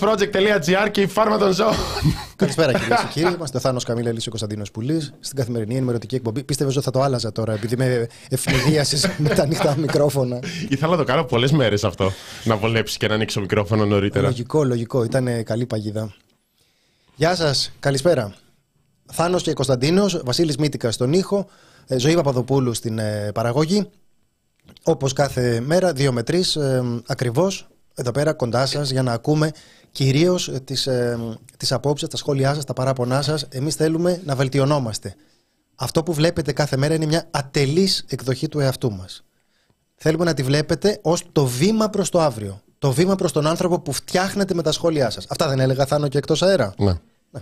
Είναι το thepressproject.gr και η φάρμα των ζώων. Καλησπέρα κυρίες και κύριοι. Είμαστε ο Θάνο Καμίλα Λύσιο Κωνσταντίνος Πουλής στην καθημερινή ενημερωτική εκπομπή. Πίστευε ότι θα το άλλαζα τώρα επειδή με ευνηδίασες με τα ανοιχτά μικρόφωνα. Ήθελα να το κάνω πολλές μέρες αυτό. Να βολέψει και να ανοίξω μικρόφωνο νωρίτερα. Λογικό, λογικό. Ήταν καλή παγίδα. Γεια σας, καλησπέρα. Θάνος και Κωνσταντίνος, Βασίλης Μήτικα στον ήχο, ε, Ζωή Παπαδοπούλου στην ε, παραγωγή. Όπως κάθε μέρα, δύο με τρεις, ακριβώς εδώ πέρα κοντά σας για να ακούμε κυρίως τις ε, τις ε, απόψεις, τα σχόλιά σας, τα παράπονά σας. Εμείς θέλουμε να βελτιωνόμαστε. Αυτό που βλέπετε κάθε μέρα είναι μια ατελής εκδοχή του εαυτού μας. Θέλουμε να τη βλέπετε ως το βήμα προς το αύριο. Το βήμα προς τον άνθρωπο που φτιάχνετε με τα σχόλιά σας. Αυτά δεν έλεγα Θάνο και εκτός αέρα. Ναι. ναι.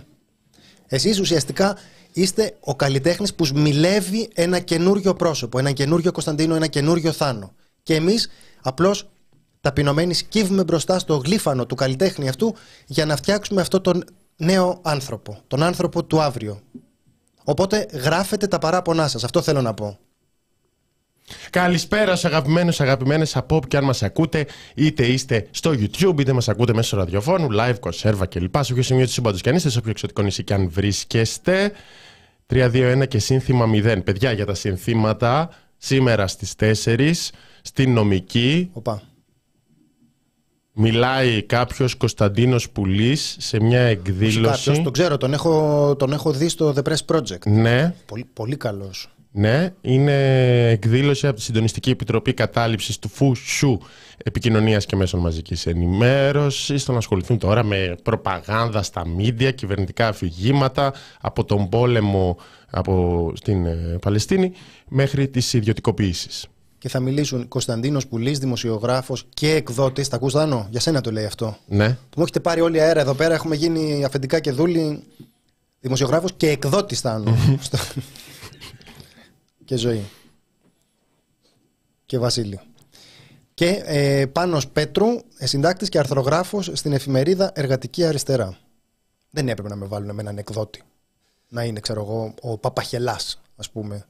Εσείς ουσιαστικά είστε ο καλλιτέχνης που σμιλεύει ένα καινούριο πρόσωπο, ένα καινούριο Κωνσταντίνο, ένα καινούριο Θάνο. Και εμείς απλώς ταπεινωμένοι σκύβουμε μπροστά στο γλύφανο του καλλιτέχνη αυτού για να φτιάξουμε αυτό τον νέο άνθρωπο, τον άνθρωπο του αύριο. Οπότε γράφετε τα παράπονά σας, αυτό θέλω να πω. Καλησπέρα σε αγαπημένους, αγαπημένες από όπου και αν μας ακούτε, είτε είστε στο YouTube, είτε μας ακούτε μέσω ραδιοφώνου, live, κονσέρβα κλπ. Σε όποιο σημείο του σύμπαντος και αν είστε, σε όποιο εξωτικό νησί και αν βρίσκεστε. 3-2-1 και σύνθημα 0. Παιδιά, για τα συνθήματα, σήμερα στις 4, στην νομική. Οπα. Μιλάει κάποιος Κωνσταντίνος Πουλής σε μια εκδήλωση. Κάποιος, τον ξέρω, τον έχω, τον έχω δει στο The Press Project. Ναι. Πολύ, πολύ καλός. Ναι, είναι εκδήλωση από τη Συντονιστική Επιτροπή Κατάληψης του ΦΟΥΣΟΥ Επικοινωνίας και Μέσων Μαζικής Ενημέρωσης. Στον ασχοληθούν τώρα με προπαγάνδα στα μίντια, κυβερνητικά αφηγήματα από τον πόλεμο από στην ε, Παλαιστίνη μέχρι τις ιδιωτικοποιήσεις και θα μιλήσουν Κωνσταντίνος Πουλής, δημοσιογράφος και εκδότης. Τα ακούς, Δάνο, για σένα το λέει αυτό. Ναι. Μου έχετε πάρει όλοι αέρα εδώ πέρα. Έχουμε γίνει αφεντικά και δούλοι. Δημοσιογράφος και εκδότης, Δάνο. και ζωή. Και Βασίλειο. Και ε, Πάνος Πέτρου, ε, συντάκτης και αρθρογράφος στην εφημερίδα Εργατική Αριστερά. Δεν έπρεπε να με βάλουν με έναν εκδότη. Να είναι, ξέρω εγώ, ο Παπαχελάς, ας πούμε,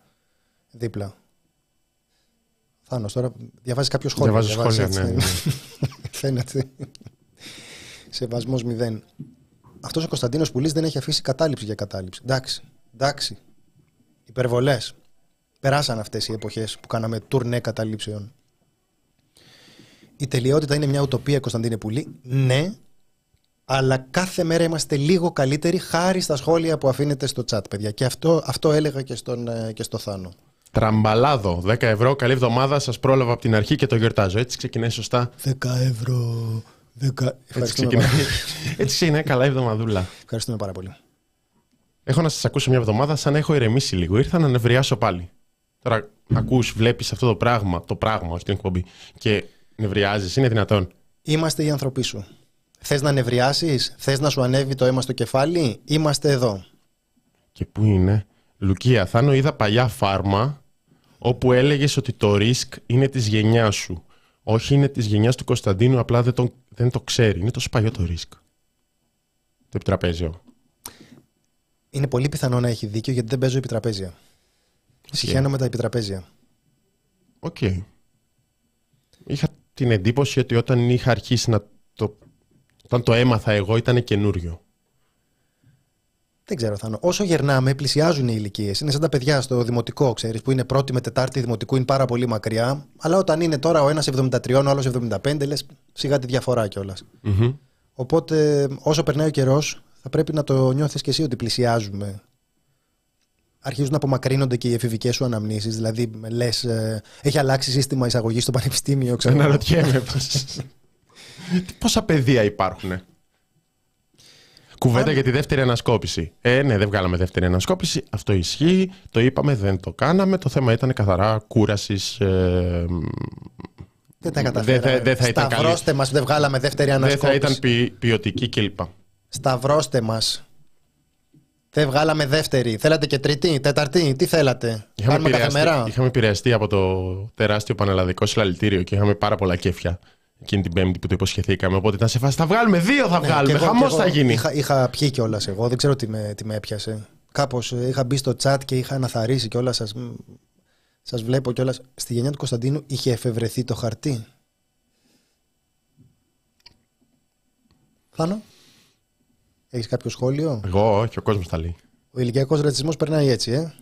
δίπλα. Θάνο, τώρα διαβάζει κάποιο σχόλιο. Διαβάζει σχόλια, ναι, ναι. Φαίνεται. Σεβασμός μηδέν. Αυτός ο Κωνσταντίνος Πουλή δεν έχει αφήσει κατάληψη για κατάληψη. Εντάξει. Εντάξει. Υπερβολές. Περάσαν αυτές οι εποχές που κάναμε τουρνέ καταλήψεων. Η τελειότητα είναι μια ουτοπία, Κωνσταντίνε Πουλή. Ναι, αλλά κάθε μέρα είμαστε λίγο καλύτεροι χάρη στα σχόλια που αφήνετε στο chat, παιδιά. Και αυτό, αυτό έλεγα και, στον, ε, και στο Θάνο. Τραμπαλάδο, 10 ευρώ, καλή εβδομάδα, σας πρόλαβα από την αρχή και το γιορτάζω. Έτσι ξεκινάει σωστά. 10 ευρώ, 10... Έτσι ξεκινάει. Έτσι είναι, καλά εβδομαδούλα. Ευχαριστούμε πάρα πολύ. Έχω να σας ακούσω μια εβδομάδα σαν να έχω ηρεμήσει λίγο. Ήρθα να νευριάσω πάλι. Τώρα ακούς, βλέπεις αυτό το πράγμα, το πράγμα, όχι την εκπομπή, και νευριάζεις, είναι δυνατόν. Είμαστε οι άνθρωποι σου. Θες να νευριάσεις, θες να σου ανέβει το αίμα στο κεφάλι, είμαστε εδώ. Και πού είναι; Λουκία, Θάνο, είδα παλιά φάρμα όπου έλεγες ότι το ρίσκ είναι της γενιάς σου. Όχι είναι της γενιάς του Κωνσταντίνου, απλά δεν, τον, δεν το ξέρει. Είναι τόσο παλιό το ρίσκ. Το επιτραπέζιο. Είναι πολύ πιθανό να έχει δίκιο γιατί δεν παίζω επιτραπέζια. Okay. Συχαίνω με τα επιτραπέζια. OK. Okay. Είχα την εντύπωση ότι όταν είχα αρχίσει να το. Όταν το έμαθα εγώ ήταν καινούριο. Δεν ξέρω, Θάνο. Όσο γερνάμε, πλησιάζουν οι ηλικίες. Είναι σαν τα παιδιά στο δημοτικό, ξέρεις, που είναι πρώτη με τετάρτη δημοτικού, είναι πάρα πολύ μακριά. Αλλά όταν είναι τώρα ο ένας 73, ο άλλος 75, λες σιγά τη διαφορά κιόλας. Mm-hmm. Οπότε, όσο περνάει ο καιρός, θα πρέπει να το νιώθεις κι εσύ ότι πλησιάζουμε. Αρχίζουν να απομακρύνονται και οι εφηβικές σου αναμνήσεις. Δηλαδή, λες, ε, έχει αλλάξει σύστημα εισαγωγής στο πανεπιστήμιο, ξέρω. Αναρωτιέμαι. Πόσα παιδεία υπάρχουν. Κουβέντα για τη δεύτερη ανασκόπηση. Ε, ναι, δεν βγάλαμε δεύτερη ανασκόπηση. Αυτό ισχύει. Το είπαμε, δεν το κάναμε. Το θέμα ήταν καθαρά κούρασης. Ε, δεν τα καταφέραμε. Δεν, δεν θα ήταν Σταυρώστε μας, δεν βγάλαμε δεύτερη ανασκόπηση. Δεν θα ήταν ποι, ποιοτική κλπ. Σταυρώστε μας. Δεν βγάλαμε δεύτερη. Θέλατε και τρίτη, τέταρτη, τι θέλατε; Είχαμε κάθε μέρα; Είχαμε επηρεαστεί από το τεράστιο πανελλαδικό συλλαλητήριο και είχαμε πάρα πολλά κέφια εκείνη την Πέμπτη που το υποσχεθήκαμε. Οπότε ήταν σε φάση. Θα βγάλουμε δύο, θα ναι, βγάλουμε. Χαμός θα γίνει. Είχα, είχα πιει κιόλας εγώ. Δεν ξέρω τι με, τι με έπιασε. Κάπως ε, είχα μπει στο chat και είχα αναθαρίσει κιόλας. Σα σας βλέπω κιόλας. Στη γενιά του Κωνσταντίνου είχε εφευρεθεί το χαρτί. Θάνο, έχεις κάποιο σχόλιο; Εγώ, όχι, ο κόσμος τα λέει. Ο ηλικιακός ρατσισμός περνάει έτσι, ε.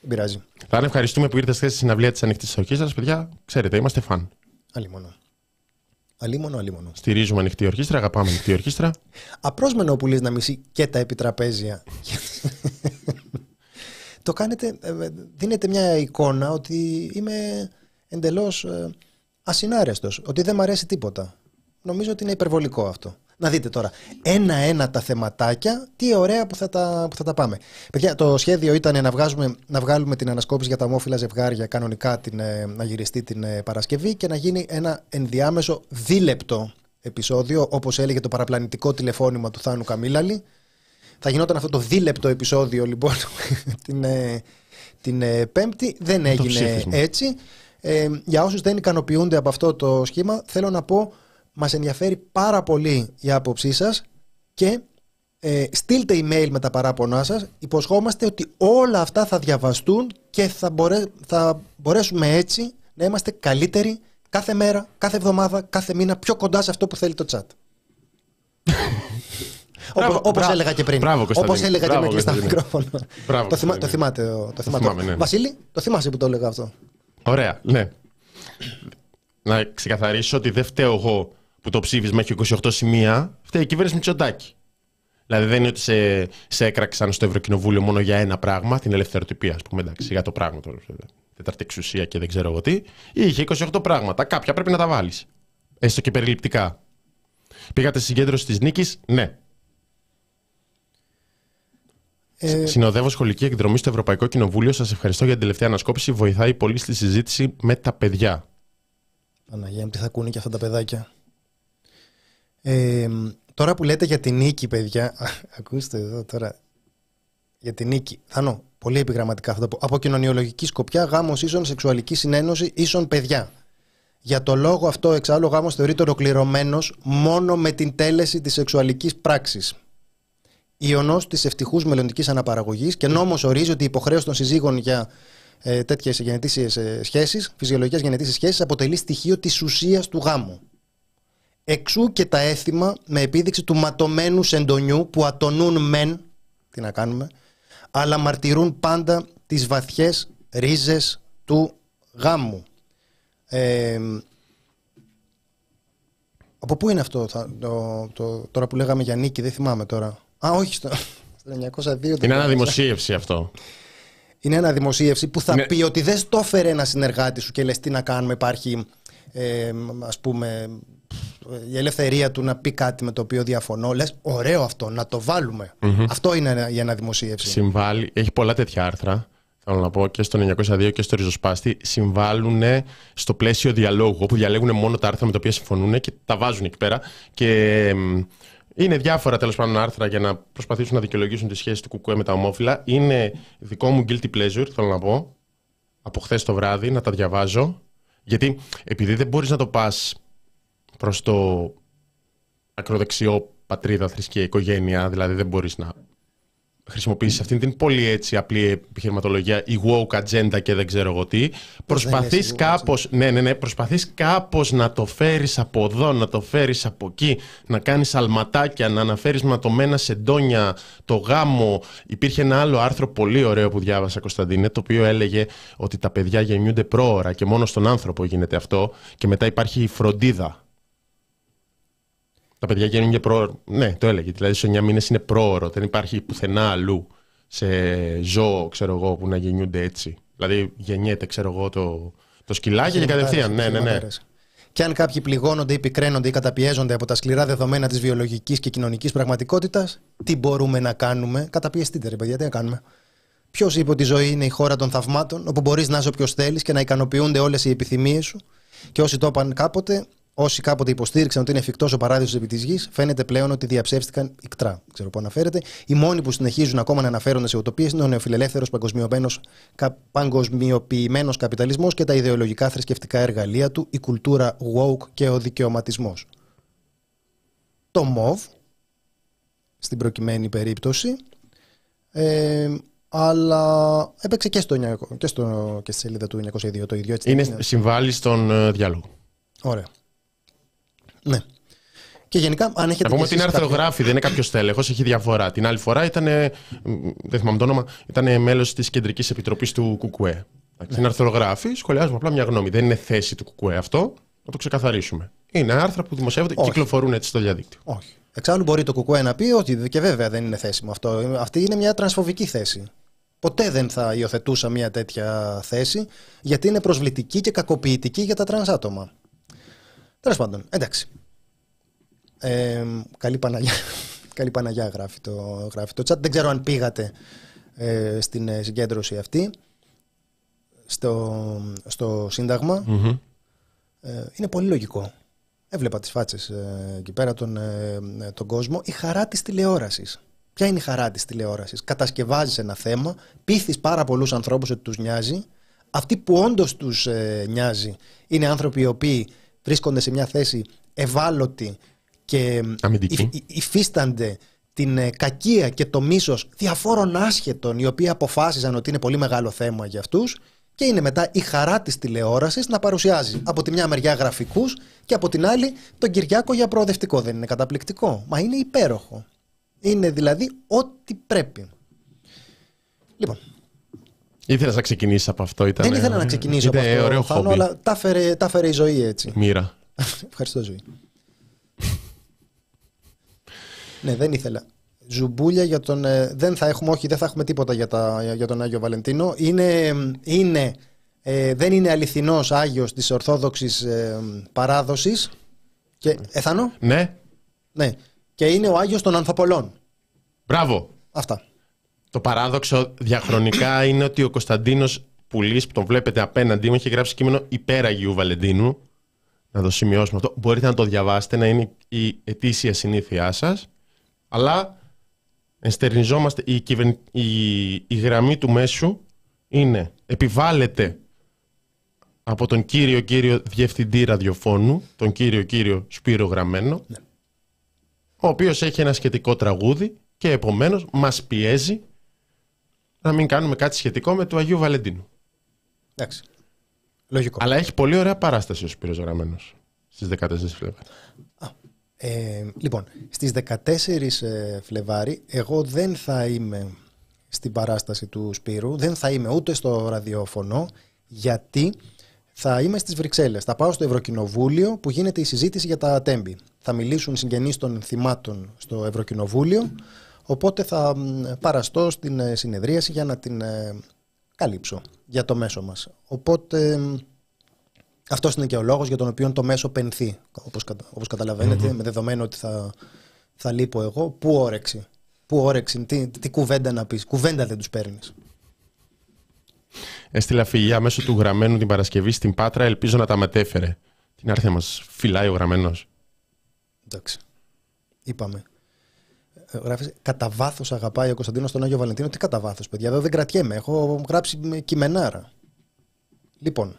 Δεν πειράζει. Θα ευχαριστούμε που ήρθατε στη συναυλία της Ανοιχτής Ορχήστρας. Παιδιά, ξέρετε, είμαστε φαν. Αλίμονο. Αλίμονο, αλίμονο. Στηρίζουμε ανοιχτή ορχήστρα, αγαπάμε ανοιχτή ορχήστρα. Απρόσμενο που λες να μισεί και τα επιτραπέζια. το κάνετε, ε, δίνετε μια εικόνα ότι είμαι εντελώς ε, ασυνάρεστος, ότι δεν μου αρέσει τίποτα. Νομίζω ότι είναι υπερβολικό αυτό. Να δείτε τώρα, ένα-ένα τα θεματάκια, τι ωραία που θα τα, που θα τα πάμε. Παιδιά, το σχέδιο ήταν να, βγάζουμε, να βγάλουμε την ανασκόπηση για τα ομόφυλα ζευγάρια κανονικά την, ε, να γυριστεί την ε, Παρασκευή και να γίνει ένα ενδιάμεσο δίλεπτο επεισόδιο, όπως έλεγε το παραπλανητικό τηλεφώνημα του Θάνου Καμίλαλη. Θα γινόταν αυτό το δίλεπτο επεισόδιο λοιπόν την, ε, την Πέμπτη. Δεν έγινε έτσι. Ε, για όσους δεν ικανοποιούνται από αυτό το σχήμα, θέλω να πω μας ενδιαφέρει πάρα πολύ η άποψή σας και ε, στείλτε email με τα παράπονά σας. Υποσχόμαστε ότι όλα αυτά θα διαβαστούν και θα, μπορέ, θα μπορέσουμε έτσι να είμαστε καλύτεροι κάθε μέρα, κάθε εβδομάδα, κάθε μήνα πιο κοντά σε αυτό που θέλει το chat. Όπω έλεγα και πριν. Όπως έλεγα και πριν στα μικρόφωνα. το, θυμά, το θυμάται. Το, θυμάται. Ναι. Βασίλη, το θυμάσαι που το έλεγα αυτό; Ωραία, ναι. Να ξεκαθαρίσω ότι δεν φταίω εγώ που το ψήφισμα έχει 28 σημεία, φταίει η κυβέρνηση Μητσοτάκη. Δηλαδή δεν είναι ότι σε, σε έκραξαν στο Ευρωκοινοβούλιο μόνο για ένα πράγμα, την ελευθεροτυπία, ας πούμε, εντάξει, για το πράγμα τώρα. Τέταρτη εξουσία και δεν ξέρω εγώ τι. Είχε 28 πράγματα. Κάποια πρέπει να τα βάλεις. Έστω και περιληπτικά. Πήγατε στη συγκέντρωση της νίκης, ναι. Ε... Συνοδεύω σχολική εκδρομή στο Ευρωπαϊκό Κοινοβούλιο. Σας ευχαριστώ για την τελευταία ανασκόπηση. Βοηθάει πολύ στη συζήτηση με τα παιδιά. Παναγία μου, τι θα ακούνε και αυτά τα παιδάκια. Ε, τώρα που λέτε για την νίκη, παιδιά, ακούστε εδώ τώρα. Για την νίκη. Θανό, πολύ επιγραμματικά θα το πω. Από κοινωνιολογική σκοπιά, γάμος ίσον σεξουαλική συνένωση ίσον παιδιά. Για το λόγο αυτό, εξάλλου, ο γάμος θεωρείται ολοκληρωμένος μόνο με την τέλεση της σεξουαλικής πράξης. Ιωνό της ευτυχούς μελλοντικής αναπαραγωγής και νόμος ορίζει ότι η υποχρέωση των συζύγων για ε, τέτοιες γενετήσιες σχέσεις, φυσιολογικές γενετήσιες σχέσεις, αποτελεί στοιχείο της ουσίας του γάμου. Εξού και τα έθιμα με επίδειξη του ματωμένου σεντονιού που ατονούν μεν, τι να κάνουμε, αλλά μαρτυρούν πάντα τις βαθιές ρίζες του γάμου. Ε, από πού είναι αυτό το, το, τώρα που λέγαμε για νίκη, δεν θυμάμαι τώρα. Α, όχι, στο, 902. Είναι ένα δημοσίευση αυτό. Είναι ένα δημοσίευση που θα πει ότι δεν στο έφερε ένα συνεργάτη σου και λες τι να κάνουμε, υπάρχει ε, ας πούμε η ελευθερία του να πει κάτι με το οποίο διαφωνώ. Λες, ωραίο αυτό, να το βαλουμε Αυτό είναι για ένα δημοσίευση. Συμβάλλει, έχει πολλά τέτοια άρθρα. Θέλω να πω και στο 902 και στο Ριζοσπάστη συμβάλλουν στο πλαίσιο διαλόγου, όπου διαλέγουν μόνο τα άρθρα με τα οποία συμφωνούν και τα βάζουν εκεί πέρα. Και είναι διάφορα τέλος πάντων άρθρα για να προσπαθήσουν να δικαιολογήσουν τη σχέση του Κουκουέ με τα ομόφυλα. Είναι δικό μου guilty pleasure, θέλω να πω, από χθες το βράδυ να τα διαβάζω. Γιατί επειδή δεν μπορείς να το πας προς το ακροδεξιό πατρίδα, θρησκεία, οικογένεια, δηλαδή δεν μπορείς να χρησιμοποιήσεις αυτήν την πολύ έτσι απλή επιχειρηματολογία, η woke agenda και δεν ξέρω εγώ τι, προσπαθείς κάπως, ναι, ναι, ναι, προσπαθείς κάπως να το φέρεις από εδώ, να το φέρεις από εκεί, να κάνεις αλματάκια, να αναφέρεις ματωμένα σεντόνια, το γάμο. Υπήρχε ένα άλλο άρθρο πολύ ωραίο που διάβασα, Κωνσταντίνε, το οποίο έλεγε ότι τα παιδιά γεννιούνται πρόωρα και μόνο στον άνθρωπο γίνεται αυτό και μετά υπάρχει η φροντίδα τα παιδιά γίνουν και πρόωρο. Ναι, το έλεγε. Δηλαδή, σε 9 μήνες είναι πρόωρο. Δεν υπάρχει πουθενά αλλού σε ζώο, ξέρω εγώ, που να γεννιούνται έτσι. Δηλαδή, γεννιέται, ξέρω εγώ, το, το σκυλάκι και κατευθείαν. Ναι, ναι, ναι. Και αν κάποιοι πληγώνονται ή πικραίνονται ή καταπιέζονται από τα σκληρά δεδομένα της βιολογικής και κοινωνικής πραγματικότητας, τι μπορούμε να κάνουμε; Καταπιεστείτε, ρε παιδιά, τι να κάνουμε; Ποιος είπε ότι η ζωή είναι η χώρα των θαυμάτων, όπου μπορείς να είσαι όποιος θέλεις και να ικανοποιούνται όλες οι επιθυμίες σου. Και όσοι το είπαν κάποτε, Όσοι κάποτε υποστήριξαν ότι είναι εφικτός ο παράδεισος επί της γης, φαίνεται πλέον ότι διαψεύστηκαν ικτρά. Ξέρω πού αναφέρεται. Οι μόνοι που συνεχίζουν ακόμα να αναφέρονται σε ουτοπίες είναι ο νεοφιλελεύθερος παγκοσμιοποιημένος καπιταλισμός και τα ιδεολογικά θρησκευτικά εργαλεία του, η κουλτούρα woke και ο δικαιωματισμός. Το MOV, στην προκειμένη περίπτωση, ε, αλλά έπαιξε και, στο, και, στο, και στη σελίδα του 1902 το ίδιο. Έτσι, είναι, συμβάλλει στον uh, διάλογο. Ωραία. Ναι. Και γενικά, αν έχετε. Να πούμε κι ότι είναι εσείς κάποιο- αρθρογράφη, δεν είναι κάποιο τέλεχο, έχει διαφορά. Την άλλη φορά ήταν. Δεν θυμάμαι το όνομα, ήταν μέλος της Κεντρικής Επιτροπής του Κουκουέ. Εντάξει, Είναι αρθρογράφη, σχολιάζουμε απλά μια γνώμη. Δεν είναι θέση του Κουκουέ αυτό, να το ξεκαθαρίσουμε. Είναι άρθρα που δημοσιεύονται και Όχι. κυκλοφορούν έτσι στο διαδίκτυο. Όχι. Εξάλλου μπορεί το κουκουέ να πει ότι και βέβαια δεν είναι θέση μου αυτό. Αυτή είναι μια τρανσφοβική θέση. Ποτέ δεν θα υιοθετούσα μια τέτοια θέση γιατί είναι προσβλητική και κακοποιητική για τα τρανς άτομα. Τέλος πάντων, εντάξει. Ε, καλή Παναγιά. καλή Παναγιά γράφει το, γράφει το chat. Δεν ξέρω αν πήγατε ε, στην ε, συγκέντρωση αυτή στο, στο Σύνταγμα. Μμμ. Ε, είναι πολύ λογικό. Έβλεπα τις φάτσες ε, εκεί πέρα τον, ε, ε, τον κόσμο. Η χαρά της τηλεόρασης. Ποια είναι η χαρά της τηλεόρασης; Κατασκευάζεις ένα θέμα, πείθεις πάρα πολλούς ανθρώπους ότι τους νοιάζει. Αυτοί που όντως τους ε, νοιάζει είναι άνθρωποι οι οποίοι βρίσκονται σε μια θέση ευάλωτη και Αμυντική. υ- υ- υφίστανται την ε, κακία και το μίσος διαφόρων άσχετων οι οποίοι αποφάσιζαν ότι είναι πολύ μεγάλο θέμα για αυτούς και είναι μετά η χαρά της τηλεόρασης να παρουσιάζει από τη μια μεριά γραφικούς και από την άλλη τον Κυριάκο για προοδευτικό. Δεν είναι καταπληκτικό, μα είναι υπέροχο. Είναι δηλαδή ό,τι πρέπει. Λοιπόν, Ήθελα να ξεκινήσεις από αυτό. Ήταν, δεν ήθελα να ξεκινήσω από ήταν αυτό, ωραίο Θάνο, χόμπι. αλλά τα έφερε, τα έφερε η ζωή έτσι. Μοίρα. Ευχαριστώ, ζωή. ναι, δεν ήθελα. Ζουμπούλια για τον. ε, δεν θα έχουμε, όχι, δεν θα έχουμε τίποτα για, τα, για, για τον Άγιο Βαλεντίνο. Είναι, είναι, ε, δεν είναι αληθινός Άγιος της Ορθόδοξης ε, παράδοσης. Και, Εθανό, Ναι, ναι. Και είναι ο Άγιος των Ανθοπολών. μπράβο. Αυτά. Το παράδοξο διαχρονικά είναι ότι ο Κωνσταντίνος Πουλής που τον βλέπετε απέναντί μου έχει γράψει κείμενο υπέρ Αγίου Βαλεντίνου. Να το σημειώσουμε αυτό. Μπορείτε να το διαβάσετε, να είναι η ετήσια συνήθειά σας. Αλλά ενστερνιζόμαστε, η, κυβερν... η... η γραμμή του μέσου είναι επιβάλλεται από τον κύριο κύριο διευθυντή ραδιοφώνου, τον κύριο κύριο Σπύρο Γραμμένο, ο οποίος έχει ένα σχετικό τραγούδι και επομένως μας πιέζει να μην κάνουμε κάτι σχετικό με του Αγίου Βαλεντίνου. Εντάξει. Λογικό. Αλλά έχει πολύ ωραία παράσταση ο Σπύρος Γραμμένος στις 14 Φλεβάρι. Ε, λοιπόν, στις 14 ε, Φλεβάρι εγώ δεν θα είμαι στην παράσταση του Σπύρου, δεν θα είμαι ούτε στο ραδιόφωνο, γιατί θα είμαι στις Βρυξέλλες. Θα πάω στο Ευρωκοινοβούλιο που γίνεται η συζήτηση για τα τέμπη. Θα μιλήσουν οι συγγενείς των θυμάτων στο Ευρωκοινοβούλιο, οπότε θα μ, παραστώ στην ε, συνεδρίαση για να την ε, καλύψω για το μέσο μας. Οπότε μ, αυτός είναι και ο λόγος για τον οποίο το μέσο πενθεί. Όπως όπως καταλαβαίνετε, με δεδομένο ότι θα, θα λείπω εγώ. Πού όρεξη. Πού όρεξη, τι, τι κουβέντα να πεις. Κουβέντα δεν τους παίρνεις. Έστειλα φιλιά μέσω του Γραμμένου την Παρασκευή στην Πάτρα, ελπίζω να τα μετέφερε. Την άρθια μας φυλάει ο Γραμμένος. Εντάξει. Είπαμε. Ε, Γράφεις, κατά βάθος αγαπάει ο Κωνσταντίνος τον Άγιο Βαλεντίνο. Τι κατά βάθος, παιδιά, εδώ δεν κρατιέμαι. Έχω γράψει με κειμενάρα. Λοιπόν,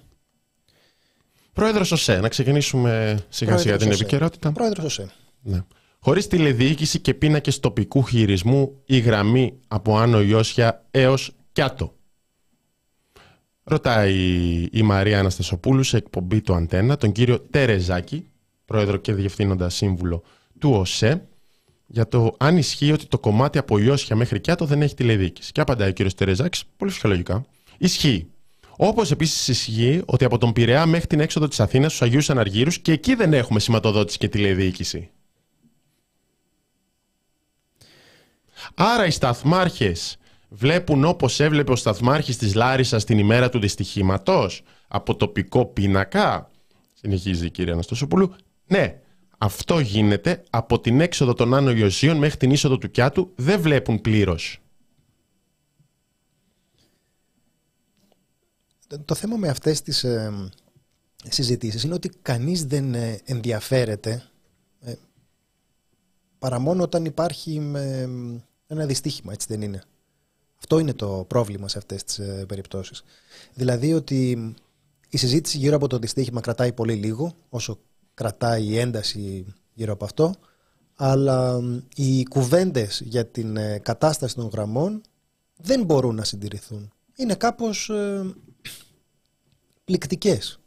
Πρόεδρος ΟΣΕ, να ξεκινήσουμε σιγά σιγά Πρόεδρος την ΟΣΕ. επικαιρότητα. πρόεδρος ΟΣΕ. Ναι. Χωρίς τηλεδιοίκηση και πίνακες τοπικού χειρισμού, η γραμμή από Άνω Ιώσια έως Κιάτο. Ρωτάει η Μαρία Αναστασοπούλου σε εκπομπή του Αντένα τον κύριο Τερεζάκη, πρόεδρο και διευθύνοντα σύμβουλο του ΟΣΕ, για το αν ισχύει ότι το κομμάτι από Ιώσια μέχρι Κιάτο δεν έχει τηλεδιοίκηση. Και απαντάει ο κύριος Τερεζάκης, πολύ φυσιολογικά. Ισχύει. Όπως επίσης ισχύει ότι από τον Πειραιά μέχρι την έξοδο της Αθήνας στους Αγίους Αναργύρους και εκεί δεν έχουμε σηματοδότηση και τηλεδιοίκηση. Άρα οι σταθμάρχες βλέπουν όπως έβλεπε ο σταθμάρχης της Λάρισας την ημέρα του δυστυχήματος από τοπικό πίνακα. Συνεχίζει η κυρία Αναστασοπούλου. Ναι, αυτό γίνεται από την έξοδο των Άνω Ιωσίων μέχρι την είσοδο του Κιάτου δεν βλέπουν πλήρως. Το θέμα με αυτές τις ε, συζητήσεις είναι ότι κανείς δεν ε, ενδιαφέρεται ε, παρά μόνο όταν υπάρχει με, ένα δυστύχημα, έτσι δεν είναι. Αυτό είναι το πρόβλημα σε αυτές τις ε, περιπτώσεις. Δηλαδή ότι η συζήτηση γύρω από το δυστύχημα κρατάει πολύ λίγο, όσο κρατάει η ένταση γύρω από αυτό, αλλά μ, οι κουβέντες για την ε, κατάσταση των γραμμών δεν μπορούν να συντηρηθούν. Είναι κάπως ε, πληκτικές.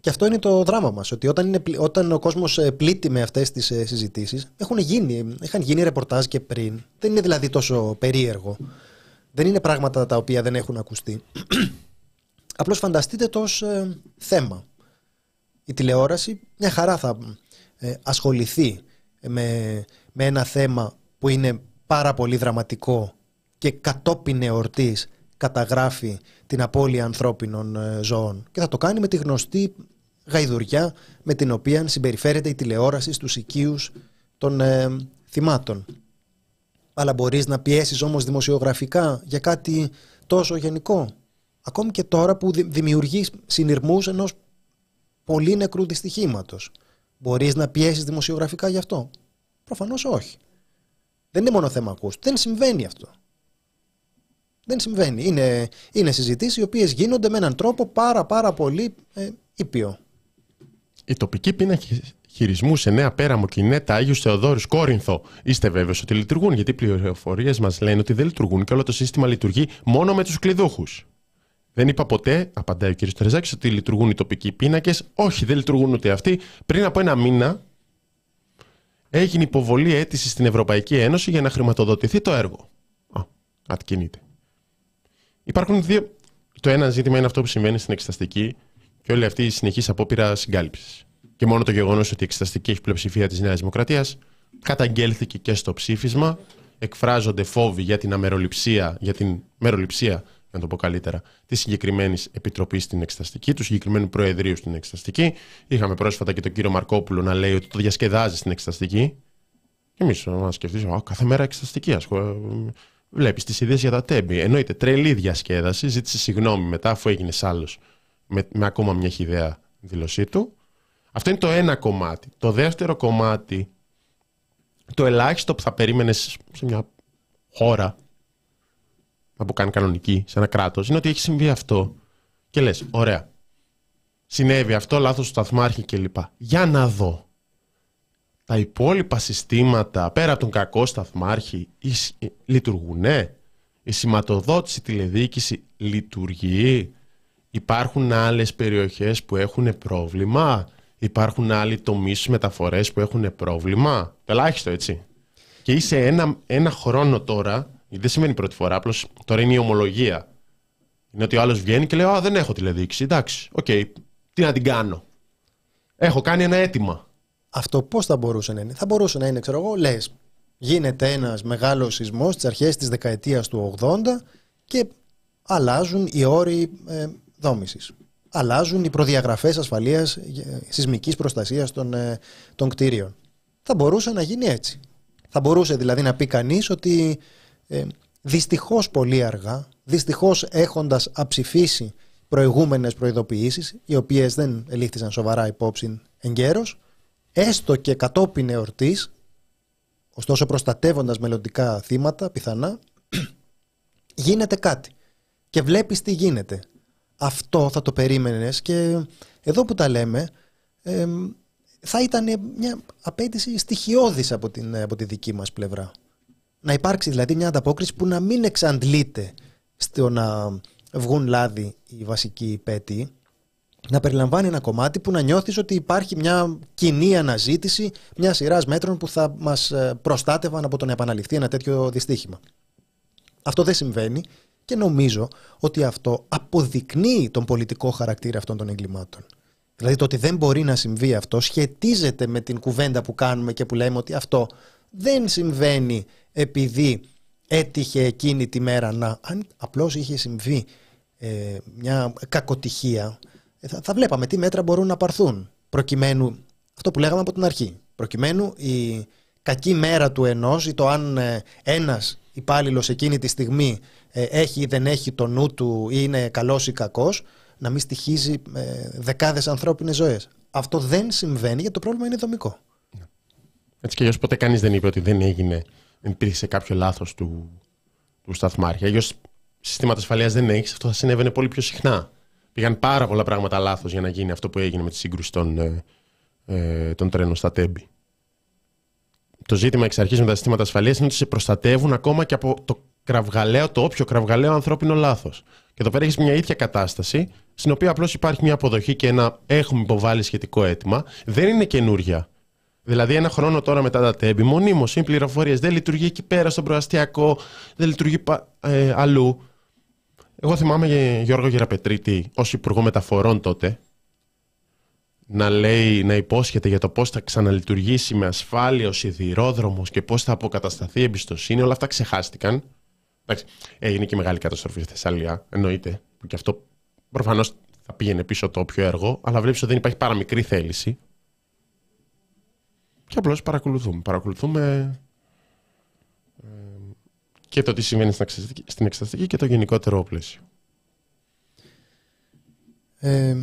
Και αυτό είναι το δράμα μας. Ότι όταν, είναι, όταν ο κόσμος ε, πλήττει με αυτές τις ε, συζητήσεις, έχουν γίνει, είχαν γίνει ρεπορτάζ και πριν. Δεν είναι δηλαδή τόσο περίεργο. Δεν είναι πράγματα τα οποία δεν έχουν ακουστεί. Απλώς φανταστείτε το ε, θέμα. Η τηλεόραση μια χαρά θα ασχοληθεί με, με ένα θέμα που είναι πάρα πολύ δραματικό και κατόπιν εορτής καταγράφει την απώλεια ανθρώπινων ε, ζώων. Και θα το κάνει με τη γνωστή γαϊδουριά με την οποία συμπεριφέρεται η τηλεόραση στους οικείους των ε, θυμάτων. Αλλά μπορείς να πιέσεις όμως δημοσιογραφικά για κάτι τόσο γενικό. Ακόμη και τώρα που δημιουργείς συνειρμούς ενός πολύ νεκρού δυστυχήματος. Μπορείς να πιέσεις δημοσιογραφικά γι' αυτό; Προφανώς όχι. Δεν είναι μόνο θέμα ακούς. Δεν συμβαίνει αυτό. Δεν συμβαίνει. Είναι, είναι συζητήσεις οι οποίες γίνονται με έναν τρόπο πάρα πάρα πολύ ε, ήπιο. Η τοπική πίνακη χειρισμού σε Νέα Πέραμο, Κινέτα, Άγιου Θεοδόρου, Κόρινθο. Είστε βέβαιος ότι λειτουργούν, γιατί οι πληροφορίες μας λένε ότι δεν λειτουργούν και όλο το σύστημα λειτουργεί μόνο με τους κλειδούχους. Δεν είπα ποτέ, απαντάει ο κ. Τερζάκη, ότι λειτουργούν οι τοπικοί πίνακες. Όχι, δεν λειτουργούν ούτε αυτοί. Πριν από ένα μήνα έγινε υποβολή αίτηση στην Ευρωπαϊκή Ένωση για να χρηματοδοτηθεί το έργο. Α, κάτι κινείται. Υπάρχουν δύο. Το ένα ζήτημα είναι αυτό που συμβαίνει στην εξεταστική και όλη αυτή η συνεχής απόπειρα συγκάλυψης. Και μόνο το γεγονός ότι η εξεταστική έχει πλειοψηφία της Νέας Δημοκρατίας καταγγέλθηκε και στο ψήφισμα. Εκφράζονται φόβοι για την αμεροληψία, για την μεροληψία, να το πω καλύτερα, της συγκεκριμένης επιτροπής στην εξεταστική, του συγκεκριμένου προεδρείου στην εξεταστική. Είχαμε πρόσφατα και τον κύριο Μαρκόπουλο να λέει ότι το διασκεδάζει στην εξεταστική. Και εμείς να σκεφτείς, κάθε μέρα εξεταστική. Βλέπεις τις ιδέες για τα τέμπη. Εννοείται τρελή διασκέδαση. Ζήτησε συγγνώμη μετά, αφού έγινε άλλο με, με ακόμα μια χιδέα δήλωσή του. Αυτό είναι το ένα κομμάτι. Το δεύτερο κομμάτι, το ελάχιστο που θα περίμενες σε μια χώρα να που κάνει κανονική, σε ένα κράτος, είναι ότι έχει συμβεί αυτό. Και λες, ωραία. Συνέβη αυτό, λάθος του σταθμάρχη κλπ. Για να δω τα υπόλοιπα συστήματα πέρα από τον κακό σταθμάρχη λειτουργούν. Η σηματοδότηση τηλεδιοίκηση λειτουργεί. Υπάρχουν άλλες περιοχές που έχουν πρόβλημα; Υπάρχουν άλλοι τομείς μεταφορές που έχουν πρόβλημα; Ελάχιστο έτσι. Και είσαι ένα, ένα χρόνο τώρα, δεν σημαίνει πρώτη φορά, απλώς τώρα είναι η ομολογία. Είναι ότι ο άλλος βγαίνει και λέει: Α, δεν έχω τηλεδιοίκηση. Εντάξει, OK, okay, τι να την κάνω. Έχω κάνει ένα αίτημα. Αυτό πώς θα μπορούσε να είναι; Θα μπορούσε να είναι, ξέρω εγώ, λες, γίνεται ένας μεγάλος σεισμός στις αρχές της δεκαετίας του 80 και αλλάζουν οι όροι ε, δόμησης. Αλλάζουν οι προδιαγραφές ασφαλείας ε, σεισμικής προστασίας των, ε, των κτίριων. Θα μπορούσε να γίνει έτσι. Θα μπορούσε δηλαδή να πει κανείς ότι ε, δυστυχώς πολύ αργά, δυστυχώς έχοντας αψηφίσει προηγούμενες προειδοποιήσεις, οι οποίες δεν ελήφθησαν σοβαρά υπόψη εγκαίρως, έστω και κατόπιν εορτής, ωστόσο προστατεύοντας μελλοντικά θύματα, πιθανά, γίνεται κάτι. Και βλέπεις τι γίνεται. Αυτό θα το περίμενες και εδώ που τα λέμε, θα ήταν μια απέτηση στοιχειώδης από, την, από τη δική μας πλευρά. Να υπάρξει δηλαδή μια ανταπόκριση που να μην εξαντλείται στο να βγουν λάδι οι βασικοί πέτοι, να περιλαμβάνει ένα κομμάτι που να νιώθεις ότι υπάρχει μια κοινή αναζήτηση μια σειράς μέτρων που θα μας ε, προστάτευαν από το να επαναληφθεί ένα τέτοιο δυστύχημα. Αυτό δεν συμβαίνει και νομίζω ότι αυτό αποδεικνύει τον πολιτικό χαρακτήρα αυτών των εγκλημάτων. Δηλαδή το ότι δεν μπορεί να συμβεί αυτό σχετίζεται με την κουβέντα που κάνουμε και που λέμε ότι αυτό δεν συμβαίνει επειδή έτυχε εκείνη τη μέρα να... Αν απλώς είχε συμβεί ε, μια κακοτυχία ε, θα, θα βλέπαμε τι μέτρα μπορούν να πάρθουν προκειμένου, αυτό που λέγαμε από την αρχή, προκειμένου η κακή μέρα του ενός ή το αν ε, ένας υπάλληλος εκείνη τη στιγμή ε, έχει ή δεν έχει το νου του ή είναι καλός ή κακός, να μην στοιχίζει δεκάδες ανθρώπινες ζωές. Αυτό δεν συμβαίνει γιατί το πρόβλημα είναι δομικό. Έτσι και ποτέ κανείς δεν είπε ότι δεν έγινε, δεν υπήρχε κάποιο λάθος του, του σταθμάρχη. Αλλιώς συστήματα ασφαλείας δεν έχει, αυτό θα συνέβαινε πολύ πιο συχνά. Πήγαν πάρα πολλά πράγματα λάθος για να γίνει αυτό που έγινε με τη σύγκρουση των, ε, ε των τρένων στα Τέμπη. Το ζήτημα εξ αρχής με τα συστήματα ασφαλείας είναι ότι σε προστατεύουν ακόμα και από το κραυγαλαίο, το όποιο κραυγαλαίο ανθρώπινο λάθος. Και εδώ πέρα έχεις μια ίδια κατάσταση, στην οποία απλώς υπάρχει μια αποδοχή και ένα έχουμε υποβάλει σχετικό αίτημα. Δεν είναι καινούρια. Δηλαδή, ένα χρόνο τώρα μετά τα τέμπη, μονίμως είναι πληροφορίες. Δεν λειτουργεί εκεί πέρα στον προαστιακό, δεν λειτουργεί ε, αλλού. Εγώ θυμάμαι Γιώργο Γεραπετρίτη ως Υπουργό Μεταφορών τότε να λέει, να υπόσχεται για το πώς θα ξαναλειτουργήσει με ασφάλεια ο σιδηρόδρομος και πώς θα αποκατασταθεί η εμπιστοσύνη. Όλα αυτά ξεχάστηκαν. Εντάξει, έγινε και μεγάλη καταστροφή στη Θεσσαλία, εννοείται. Που και αυτό προφανώς θα πήγαινε πίσω το όποιο έργο, αλλά βλέπεις ότι δεν υπάρχει παραμικρή θέληση. Και απλώς παρακολουθούμε. Παρακολουθούμε ε, και το τι συμβαίνει στην εξεταστική και το γενικότερο πλαίσιο. Ε,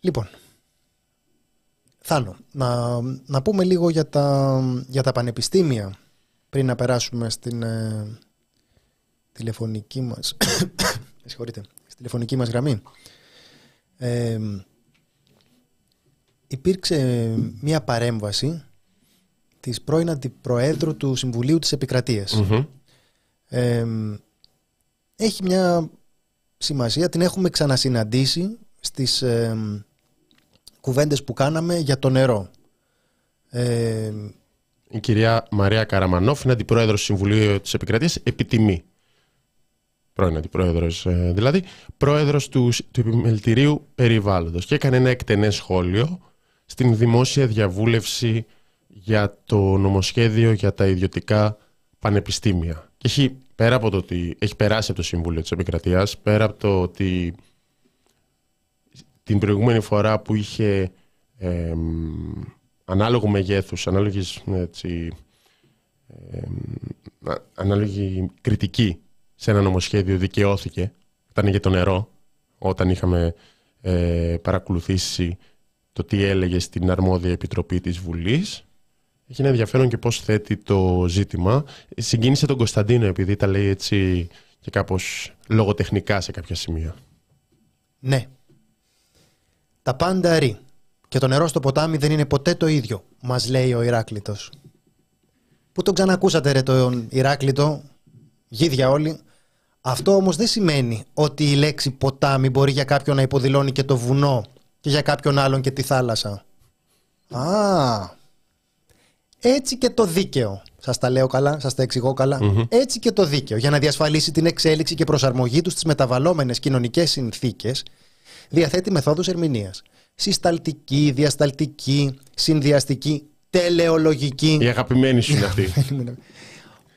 λοιπόν, Θάνο, να, να πούμε λίγο για τα, για τα πανεπιστήμια πριν να περάσουμε στην ε, τηλεφωνική μας συγχωρείτε, στη τηλεφωνική μας γραμμή. Ε, υπήρξε μια παρέμβαση της πρώην Αντιπροέδρου του Συμβουλίου της επικρατειας Ε, έχει μια σημασία, την έχουμε ξανασυναντήσει στις ε, κουβέντες που κάναμε για το νερό. Ε, η κυρία Μαρία Καραμανόφ είναι αντιπρόεδρος του Συμβουλίου της Επικρατείας επιτιμή. Πρώην αντιπρόεδρος ε, δηλαδή, πρόεδρος του, του Επιμελητηρίου Περιβάλλοντος και έκανε ένα εκτενές σχόλιο στην δημόσια διαβούλευση για το νομοσχέδιο για τα ιδιωτικά πανεπιστήμια. Και έχει, πέρα από το ότι έχει περάσει από το Συμβούλιο της Επικρατείας, πέρα από το ότι την προηγούμενη φορά που είχε ε, ανάλογο μεγέθους, ανάλογης, έτσι, ανάλογη κριτική σε ένα νομοσχέδιο δικαιώθηκε, ήταν για το νερό, όταν είχαμε ε, παρακολουθήσει το τι έλεγε στην αρμόδια επιτροπή της Βουλής. Έχει ένα ενδιαφέρον και πώς θέτει το ζήτημα. Συγκίνησε τον Κωνσταντίνο επειδή τα λέει έτσι και κάπως λογοτεχνικά σε κάποια σημεία. Ναι, τα πάντα ρί. Και το νερό στο ποτάμι δεν είναι ποτέ το ίδιο, μας λέει ο Ηράκλειτο. Πού τον ξανακούσατε, ρε, τον Ηράκλειτο, γίδια όλοι. Αυτό όμως δεν σημαίνει ότι η λέξη ποτάμι μπορεί για κάποιον να υποδηλώνει και το βουνό και για κάποιον άλλον και τη θάλασσα. Α, έτσι και το δίκαιο. Σας τα λέω καλά, σας τα εξηγώ Έτσι και το δίκαιο για να διασφαλίσει την εξέλιξη και προσαρμογή τους στις μεταβαλλόμενες κοινωνικές συνθήκες διαθέτει μεθόδους ερμηνείας. Συσταλτική, διασταλτική, συνδυαστική, τελεολογική. Η αγαπημένη σου είναι αυτή.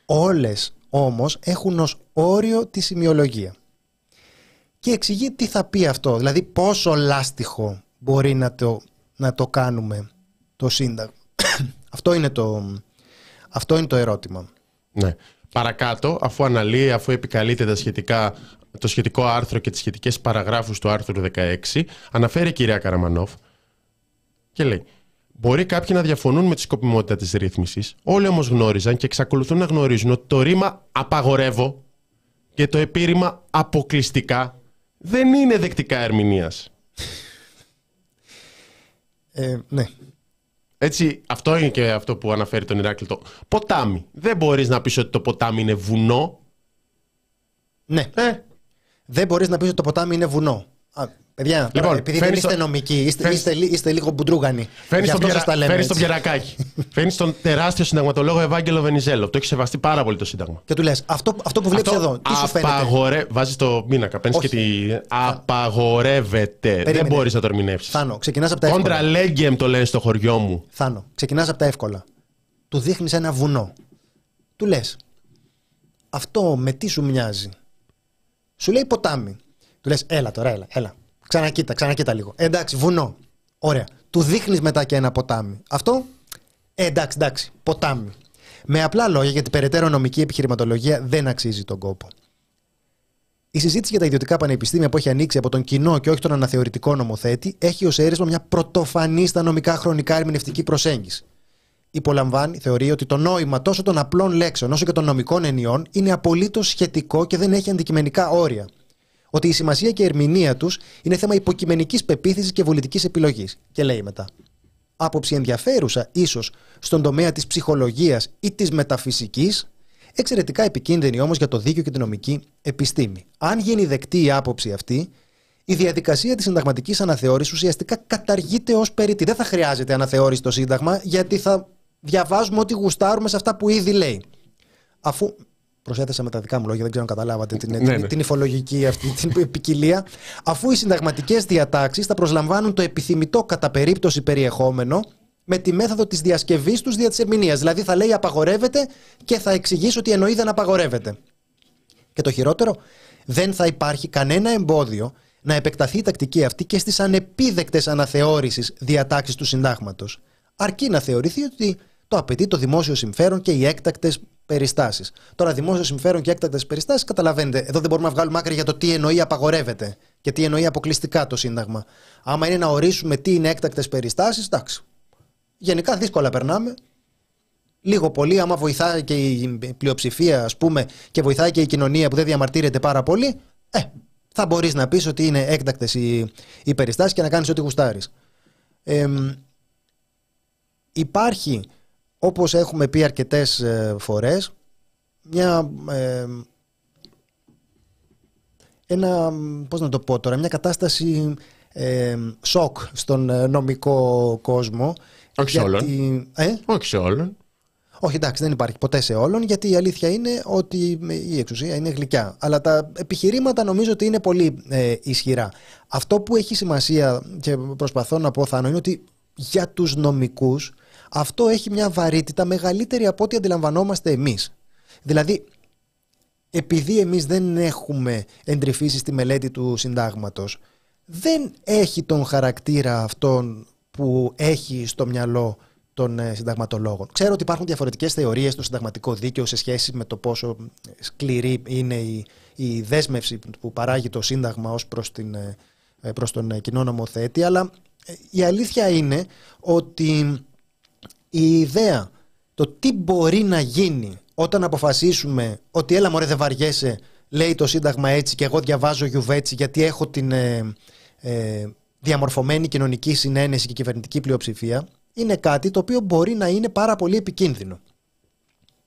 Όλες όμως έχουν ως όριο τη σημειολογία. Και εξηγεί τι θα πει αυτό, δηλαδή πόσο λάστιχο μπορεί να το, να το κάνουμε το Σύνταγμα. Αυτό, είναι το, αυτό είναι το ερώτημα. Ναι. Παρακάτω, αφού αναλύει, αφού επικαλείται τα σχετικά το σχετικό άρθρο και τις σχετικές παραγράφους του άρθρου 16, αναφέρει η κυρία Καραμανόφ και λέει Μπορεί κάποιοι να διαφωνούν με τη σκοπιμότητα της ρύθμισης, όλοι όμως γνώριζαν και εξακολουθούν να γνωρίζουν ότι το ρήμα «απαγορεύω» και το επίρρημα «αποκλειστικά» δεν είναι δεκτικά ερμηνείας. Ε, ναι. Έτσι, αυτό είναι και αυτό που αναφέρει τον Ηράκλειο. Ποτάμι. Δεν μπορείς να πεις ότι το ποτάμι είναι βουνό. Ναι. Ε, δεν μπορείς να πεις ότι το ποτάμι είναι βουνό. Α, παιδιά, λοιπόν, επειδή δεν είστε νομικοί, είστε, είστε, είστε, λίγο μπουντρούγανοι. Φέρνει τον, πιερα... φέρνεις τον Πιερακάκη. Φέρνει τον τεράστιο συνταγματολόγο Ευάγγελο Βενιζέλο. Το έχει σεβαστεί πάρα πολύ το Σύνταγμα. Και του λες, αυτό, αυτό που βλέπεις εδώ, τι σου φαίνεται; Απαγορε... Βάζεις το μήνακα, παίρνεις και τη. Απαγορεύεται. Περίμενε. Δεν μπορείς να το ερμηνεύσεις. Θάνο, ξεκινάς από τα εύκολα. Κόντρα λέγκεμ το λένε στο χωριό μου. Θάνο, ξεκινάς από τα εύκολα. Του δείχνεις ένα βουνό. Του λες, αυτό με τι σου μοιάζει; Σου λέει ποτάμι. Του λες, έλα τώρα, έλα, έλα. Ξανακοίτα, ξανακοίτα λίγο. Ε, εντάξει, βουνό. Ωραία. Του δείχνεις μετά και ένα ποτάμι. Αυτό, ε, εντάξει, εντάξει, ποτάμι. Με απλά λόγια, γιατί περαιτέρω νομική επιχειρηματολογία δεν αξίζει τον κόπο. Η συζήτηση για τα ιδιωτικά πανεπιστήμια που έχει ανοίξει από τον κοινό και όχι τον αναθεωρητικό νομοθέτη έχει ως αίρισμα μια πρωτοφανή στα νομικά χρονικά ερμηνευτική προσέγγιση υπολαμβάνει, θεωρεί ότι το νόημα τόσο των απλών λέξεων όσο και των νομικών ενιών είναι απολύτως σχετικό και δεν έχει αντικειμενικά όρια. Ότι η σημασία και η ερμηνεία τους είναι θέμα υποκειμενικής πεποίθησης και πολιτική επιλογής. Και λέει μετά. Άποψη ενδιαφέρουσα ίσως στον τομέα της ψυχολογίας ή της μεταφυσικής, Εξαιρετικά επικίνδυνη όμως για το δίκαιο και την νομική επιστήμη. Αν γίνει δεκτή η άποψη αυτή, η διαδικασία της συνταγματικής αναθεώρησης ουσιαστικά καταργείται ως περίτη. Δεν θα χρειάζεται αναθεώρηση το Σύνταγμα, γιατί θα διαβάζουμε ό,τι γουστάρουμε σε αυτά που ήδη λέει. Αφού. Προσέθεσα με τα δικά μου λόγια, δεν ξέρω αν καταλάβατε την, Ναι, την, ναι. την υφολογική αυτή την ποικιλία. Αφού οι συνταγματικές διατάξεις θα προσλαμβάνουν το επιθυμητό κατά περίπτωση περιεχόμενο με τη μέθοδο της διασκευής τους δια της ερμηνείας. Δηλαδή θα λέει απαγορεύεται και θα εξηγήσει ότι εννοεί δεν απαγορεύεται. Και το χειρότερο, δεν θα υπάρχει κανένα εμπόδιο να επεκταθεί η τακτική αυτή και στις ανεπίδεκτες αναθεώρησεις διατάξεις του συντάγματος. Αρκεί να θεωρηθεί ότι το απαιτεί το δημόσιο συμφέρον και οι έκτακτες περιστάσεις. Τώρα, δημόσιο συμφέρον και έκτακτες περιστάσεις, καταλαβαίνετε, εδώ δεν μπορούμε να βγάλουμε άκρη για το τι εννοεί απαγορεύεται και τι εννοεί αποκλειστικά το Σύνταγμα. Άμα είναι να ορίσουμε τι είναι έκτακτες περιστάσεις, εντάξει. Γενικά δύσκολα περνάμε. Λίγο πολύ, άμα βοηθάει και η πλειοψηφία, ας πούμε, και βοηθάει και η κοινωνία που δεν διαμαρτύρεται πάρα πολύ, ε, θα μπορείς να πεις ότι είναι έκτακτες οι, οι περιστάσεις και να κάνεις ό,τι γουστάρεις. Εμ, υπάρχει, όπως έχουμε πει αρκετές ε, φορές, μια, ε, ένα, πώς να το πω τώρα, μια κατάσταση ε, σοκ στον ε, νομικό κόσμο. Όχι σε όλον. Γιατί- Ε; Όχι σε όλων. Όχι, εντάξει, δεν υπάρχει ποτέ σε όλων, γιατί η αλήθεια είναι ότι η εξουσία είναι γλυκιά. Αλλά τα επιχειρήματα νομίζω ότι είναι πολύ ε, ισχυρά. Αυτό που έχει σημασία και προσπαθώ να πω, Θάνο, είναι ότι για τους νομικούς αυτό έχει μια βαρύτητα μεγαλύτερη από ό,τι αντιλαμβανόμαστε εμείς. Δηλαδή, επειδή εμείς δεν έχουμε εντρυφήσει στη μελέτη του συντάγματος, δεν έχει τον χαρακτήρα αυτόν που έχει στο μυαλό των ε, συνταγματολόγων. Ξέρω ότι υπάρχουν διαφορετικές θεωρίες στο συνταγματικό δίκαιο σε σχέση με το πόσο σκληρή είναι η, η δέσμευση που παράγει το σύνταγμα ως προς, την, ε, ε, προς τον ε, κοινό νομοθέτη, αλλά ε, η αλήθεια είναι ότι η ιδέα το τι μπορεί να γίνει όταν αποφασίσουμε ότι έλα μωρέ δεν βαριέσαι λέει το σύνταγμα έτσι και εγώ διαβάζω γιουβέτσι γιατί έχω την ε, ε, διαμορφωμένη κοινωνική συνένεση και κυβερνητική πλειοψηφία είναι κάτι το οποίο μπορεί να είναι πάρα πολύ επικίνδυνο.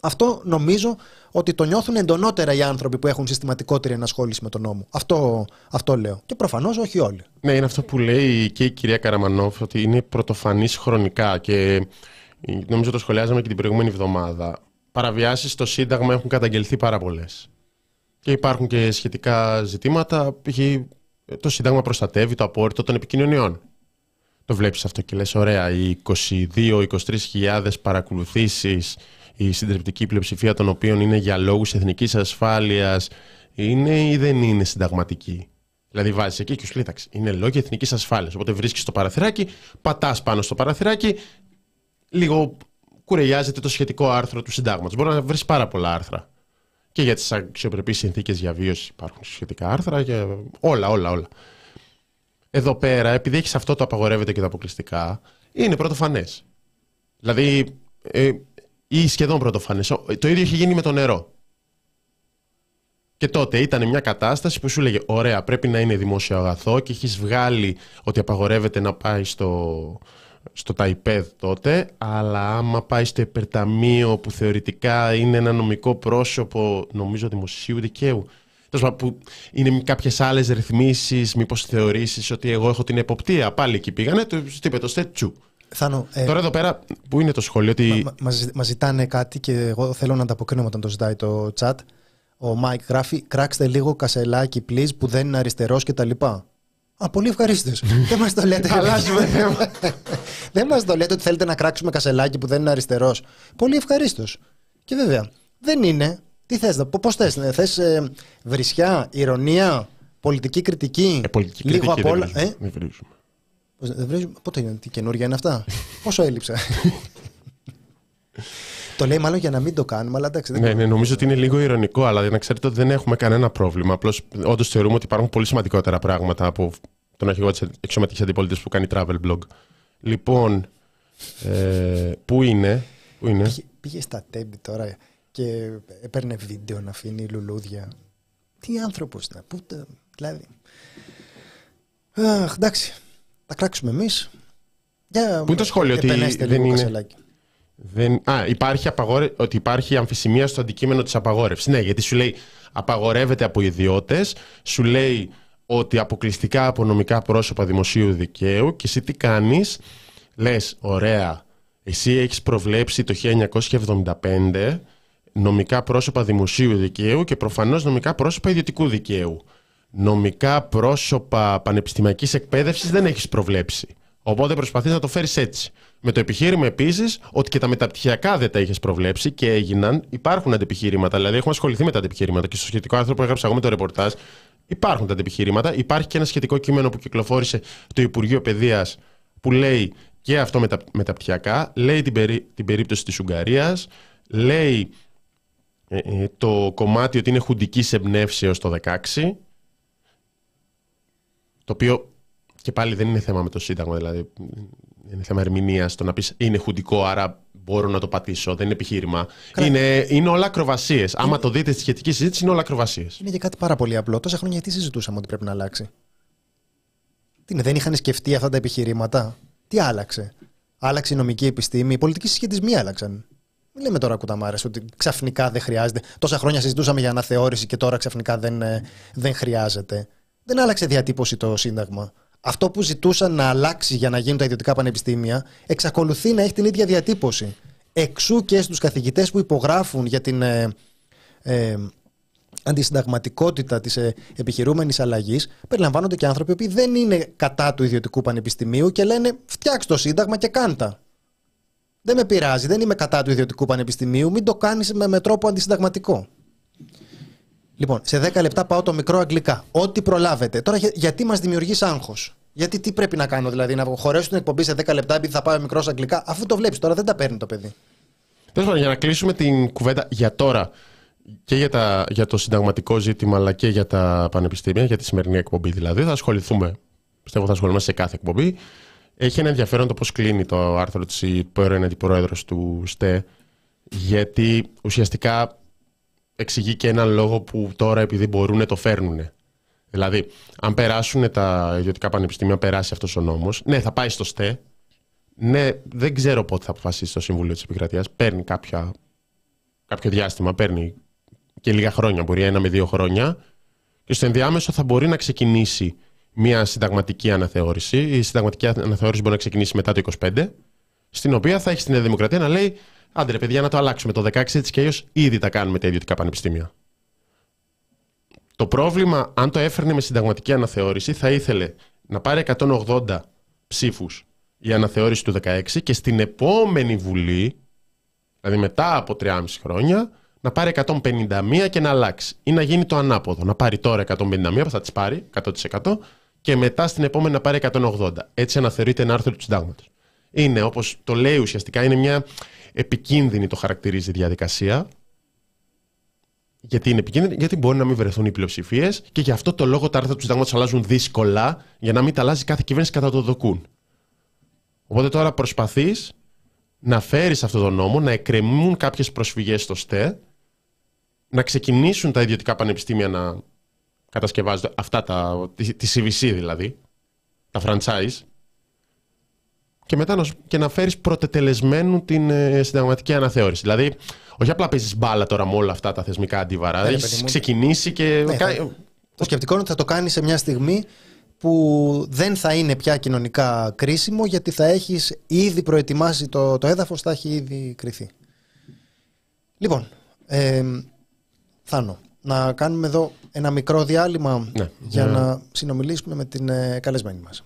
Αυτό νομίζω ότι το νιώθουν εντονότερα οι άνθρωποι που έχουν συστηματικότερη ενασχόληση με τον νόμο. Αυτό, αυτό λέω. Και προφανώς όχι όλοι. Ναι, είναι αυτό που λέει και η κυρία Καραμανόφ, ότι είναι πρωτοφανής χρονικά και νομίζω το σχολιάζαμε και την προηγούμενη εβδομάδα. Παραβιάσεις στο Σύνταγμα έχουν καταγγελθεί πάρα πολλές. Και υπάρχουν και σχετικά ζητήματα. π.χ. Το Σύνταγμα προστατεύει το απόρριτο των επικοινωνιών. Το βλέπεις αυτό και λες, ωραία, οι 22-23 χιλιάδες παρακολουθήσεις, η συντριπτική πλειοψηφία των οποίων είναι για λόγους εθνικής ασφάλειας, είναι ή δεν είναι συνταγματική; Δηλαδή βάζεις εκεί και σου λέει: Εντάξει, είναι λόγια εθνικής ασφάλειας. Οπότε βρίσκεις το παραθυράκι, πατάς πάνω στο παραθυράκι, λίγο κουρελιάζεται το σχετικό άρθρο του συντάγματος. Μπορεί να βρεις πάρα πολλά άρθρα. Και για τις αξιοπρεπείς συνθήκες διαβίωσης υπάρχουν σχετικά άρθρα. Και όλα, όλα, όλα. Εδώ πέρα, επειδή έχεις αυτό το απαγορεύεται και το αποκλειστικά, είναι πρωτοφανές. Δηλαδή, ε, ή σχεδόν πρωτοφανές. Το ίδιο έχει γίνει με το νερό. Και τότε ήταν μια κατάσταση που σου λέγε: Ωραία, πρέπει να είναι δημόσιο αγαθό και έχεις βγάλει ότι απαγορεύεται να πάει στο, στο ΤΑΙΠΕΔ τότε, αλλά άμα πάει στο υπερταμείο που θεωρητικά είναι ένα νομικό πρόσωπο, νομίζω δημοσίου δικαίου, τέλος πάντων, που είναι κάποιες άλλες ρυθμίσεις, μήπως θεωρήσεις ότι εγώ έχω την εποπτεία. Πάλι εκεί πήγανε, το είπε το στέτσου. Θάνο, ε, Τώρα εδώ πέρα, που είναι το σχόλιο, ότι. Μα, μας, μας ζητάνε κάτι και εγώ θέλω να ανταποκρίνω όταν το ζητάει το chat. Ο Μάικ γράφει: Κράξτε λίγο Κασελάκη, please, που δεν είναι αριστερός και τα λοιπά. Α, πολύ ευχαρίστω. δεν μας το λέτε. Αλλάζουμε θέμα. δεν μας το λέτε ότι θέλετε να κράξουμε κασελάκι που δεν είναι αριστερός. Πολύ ευχαρίστως. Και βέβαια, δεν είναι. Τι θες, πώς θες, θες ε, βρισιά, ηρωνία, πολιτική κριτική. Ε, πολιτική λίγο κριτική απ' όλα. δεν βρίζουμε. Ε; Δεν βρίζουμε. Πώς Δεν βρίζουμε. Πότε είναι, τι καινούργια είναι αυτά; Πόσο έλειψα; Το λέει μάλλον για να μην το κάνουμε, αλλά εντάξει. δεν Ναι, το- ναι, νομίζω ότι είναι λίγο ηρωνικό, αλλά να ξέρετε ότι δεν έχουμε κανένα πρόβλημα. Απλώς όντως θεωρούμε ότι υπάρχουν πολύ σημαντικότερα πράγματα από τον αρχηγό της εξωματικής αντιπολίτευσης που κάνει travel blog. Λοιπόν, ε, πού είναι, πού είναι; Πήγε, πήγε στα τέμπη τώρα και έπαιρνε βίντεο να αφήνει λουλούδια. Τι άνθρωπος ήταν, πού τα- δηλαδή. Αχ, εντάξει. Θα κράξουμε εμείς. Πού είναι το σχόλιο ότι δεν είναι- Δεν... Α, υπάρχει απαγόρε... ότι υπάρχει αμφισημία στο αντικείμενο της απαγόρευσης. Ναι, γιατί σου λέει απαγορεύεται από ιδιώτες, σου λέει ότι αποκλειστικά από νομικά πρόσωπα δημοσίου δικαίου και εσύ τι κάνεις, λες ωραία, εσύ έχεις προβλέψει το 1975 νομικά πρόσωπα δημοσίου δικαίου και προφανώς νομικά πρόσωπα ιδιωτικού δικαίου. Νομικά πρόσωπα πανεπιστημιακής εκπαίδευσης δεν έχεις προβλέψει. Οπότε προσπαθείς να το φέρεις έτσι. Με το επιχείρημα επίσης ότι και τα μεταπτυχιακά δεν τα είχες προβλέψει και έγιναν. Υπάρχουν αντιπιχείρηματα. Δηλαδή, έχουμε ασχοληθεί με τα αντιπιχείρηματα και στο σχετικό άρθρο που έγραψα εγώ με το ρεπορτάζ υπάρχουν τα αντιπιχείρηματα. Υπάρχει και ένα σχετικό κείμενο που κυκλοφόρησε το Υπουργείο Παιδείας που λέει και αυτό με τα μεταπτυχιακά. Λέει την, περί, την περίπτωση της Ουγγαρίας. Λέει ε, ε, το κομμάτι ότι είναι χουντικής εμπνεύσεως το 16. Το οποίο και πάλι δεν είναι θέμα με το Σύνταγμα. Δηλαδή, είναι θέμα ερμηνείας το να πεις είναι χουντικό, άρα μπορώ να το πατήσω. Δεν είναι επιχείρημα. Είναι, είναι όλα ακροβασίες. Άμα το δείτε στη σχετική συζήτηση, είναι όλα ακροβασίες. Είναι και κάτι πάρα πολύ απλό. Τόσα χρόνια γιατί συζητούσαμε ότι πρέπει να αλλάξει; Τι είναι, δεν είχαν σκεφτεί αυτά τα επιχειρήματα; Τι άλλαξε; Άλλαξε η νομική επιστήμη. Οι πολιτικοί συσχετισμοί άλλαξαν. Μην λέμε τώρα κουταμάρες ότι ξαφνικά δεν χρειάζεται. Τόσα χρόνια συζητούσαμε για αναθεώρηση και τώρα ξαφνικά δεν, ε, δεν χρειάζεται. Δεν άλλαξε διατύπωση το Σύνταγμα αυτό που ζητούσαν να αλλάξει για να γίνουν τα ιδιωτικά πανεπιστήμια εξακολουθεί να έχει την ίδια διατύπωση. Εξού και στους καθηγητές που υπογράφουν για την ε, ε, αντισυνταγματικότητα της ε, επιχειρούμενης αλλαγής περιλαμβάνονται και άνθρωποι που δεν είναι κατά του ιδιωτικού πανεπιστημίου και λένε φτιάξ το σύνταγμα και κάντα. Δεν με πειράζει, δεν είμαι κατά του ιδιωτικού πανεπιστημίου, μην το κάνεις με, με τρόπο αντισυνταγματικό. Λοιπόν, σε 10 λεπτά πάω το μικρό αγγλικά. Ό,τι προλάβετε. Τώρα, γιατί μας δημιουργείς άγχος; Γιατί τι πρέπει να κάνω, δηλαδή, να χωρέσω την εκπομπή σε 10 λεπτά επειδή θα πάω μικρός αγγλικά, αφού το βλέπεις τώρα, δεν τα παίρνει το παιδί. Τέλος πάντων, για να κλείσουμε την κουβέντα για τώρα και για, τα, για το συνταγματικό ζήτημα, αλλά και για τα πανεπιστήμια, για τη σημερινή εκπομπή δηλαδή, θα ασχοληθούμε. Πιστεύω θα ασχολούμαστε σε κάθε εκπομπή. Έχει ένα ενδιαφέρον το πώς κλείνει το άρθρο της πρώην αντιπρόεδρο του ΣΤΕ, γιατί ουσιαστικά εξηγεί και έναν λόγο που τώρα επειδή μπορούν το φέρνουν. Δηλαδή, αν περάσουν τα ιδιωτικά πανεπιστήμια, περάσει αυτός ο νόμος, ναι, θα πάει στο ΣΤΕ. Ναι, δεν ξέρω πότε θα αποφασίσει το Συμβούλιο της Επικρατείας. Παίρνει κάποια, κάποιο διάστημα, παίρνει και λίγα χρόνια, μπορεί ένα με δύο χρόνια. Και στο ενδιάμεσο θα μπορεί να ξεκινήσει μια συνταγματική αναθεώρηση. Η συνταγματική αναθεώρηση μπορεί να ξεκινήσει μετά το 25, στην οποία θα έχει την Δημοκρατία να λέει Άντε ρε παιδιά να το αλλάξουμε. Το 16 έτσι και αλλιώς ήδη τα κάνουμε τα ιδιωτικά πανεπιστήμια. Το πρόβλημα, αν το έφερνε με συνταγματική αναθεώρηση, θα ήθελε να πάρει 180 ψήφους η αναθεώρηση του 16 και στην επόμενη Βουλή, δηλαδή μετά από 3,5 χρόνια, να πάρει 151 και να αλλάξει. Ή να γίνει το ανάποδο. Να πάρει τώρα 151 που θα τις πάρει 100% και μετά στην επόμενη να πάρει 180. Έτσι αναθεωρείται ένα άρθρο του συντάγματος. Είναι όπως το λέει ουσιαστικά, είναι μια επικίνδυνη το χαρακτηρίζει η διαδικασία. Γιατί είναι επικίνδυνη, γιατί μπορεί να μην βρεθούν οι πλειοψηφίες και γι' αυτό το λόγο τα άρθρα του συντάγματος αλλάζουν δύσκολα για να μην τα αλλάζει κάθε κυβέρνηση κατά το δοκούν. Οπότε τώρα προσπαθείς να φέρεις αυτό το νόμο, να εκκρεμούν κάποιες προσφυγές στο ΣΤΕ, να ξεκινήσουν τα ιδιωτικά πανεπιστήμια να κατασκευάζονται αυτά τα. τη, τη CVC δηλαδή, τα franchise, και μετά να, και να φέρεις πρωτετελεσμένου την ε, συνταγματική αναθεώρηση. Δηλαδή, όχι απλά παίζεις μπάλα τώρα με όλα αυτά τα θεσμικά αντίβαρα. Ναι, έχεις ξεκινήσει και. Ναι, Το σκεπτικό είναι ότι θα το κάνεις σε μια στιγμή που δεν θα είναι πια κοινωνικά κρίσιμο γιατί θα έχεις ήδη προετοιμάσει το, το έδαφος, θα έχει ήδη κρυθεί. Λοιπόν, ε, Θάνο, να κάνουμε εδώ ένα μικρό διάλειμμα ναι, για να συνομιλήσουμε με την ε, καλεσμένη μας.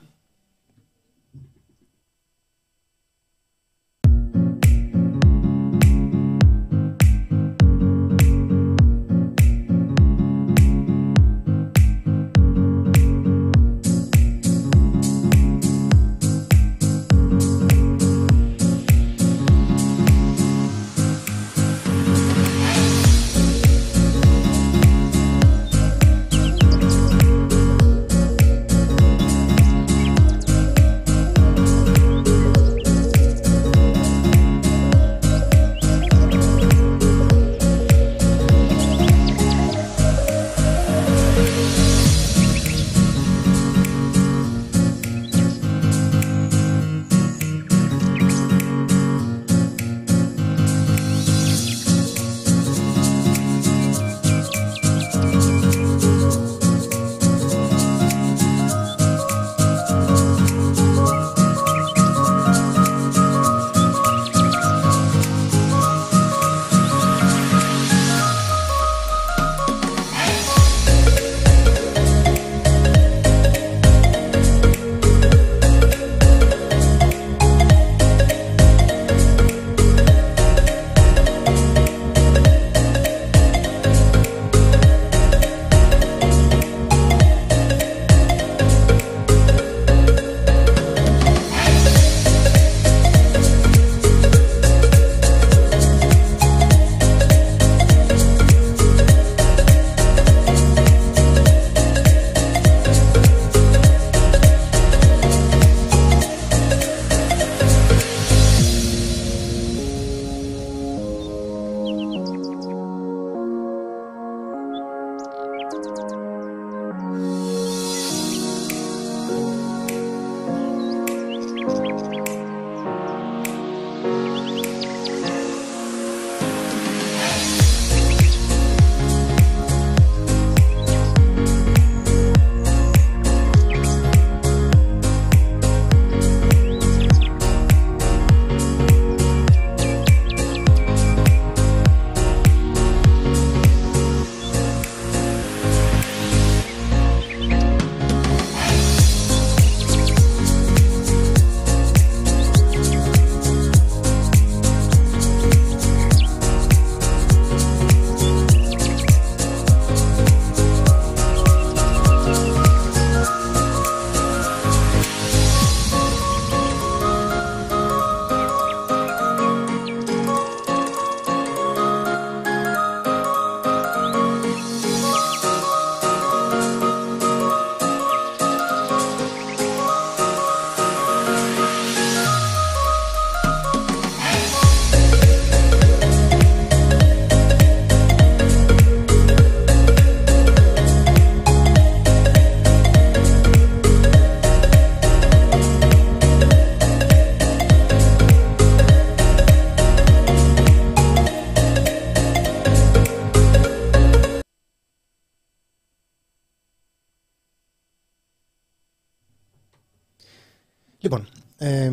Λοιπόν, ε,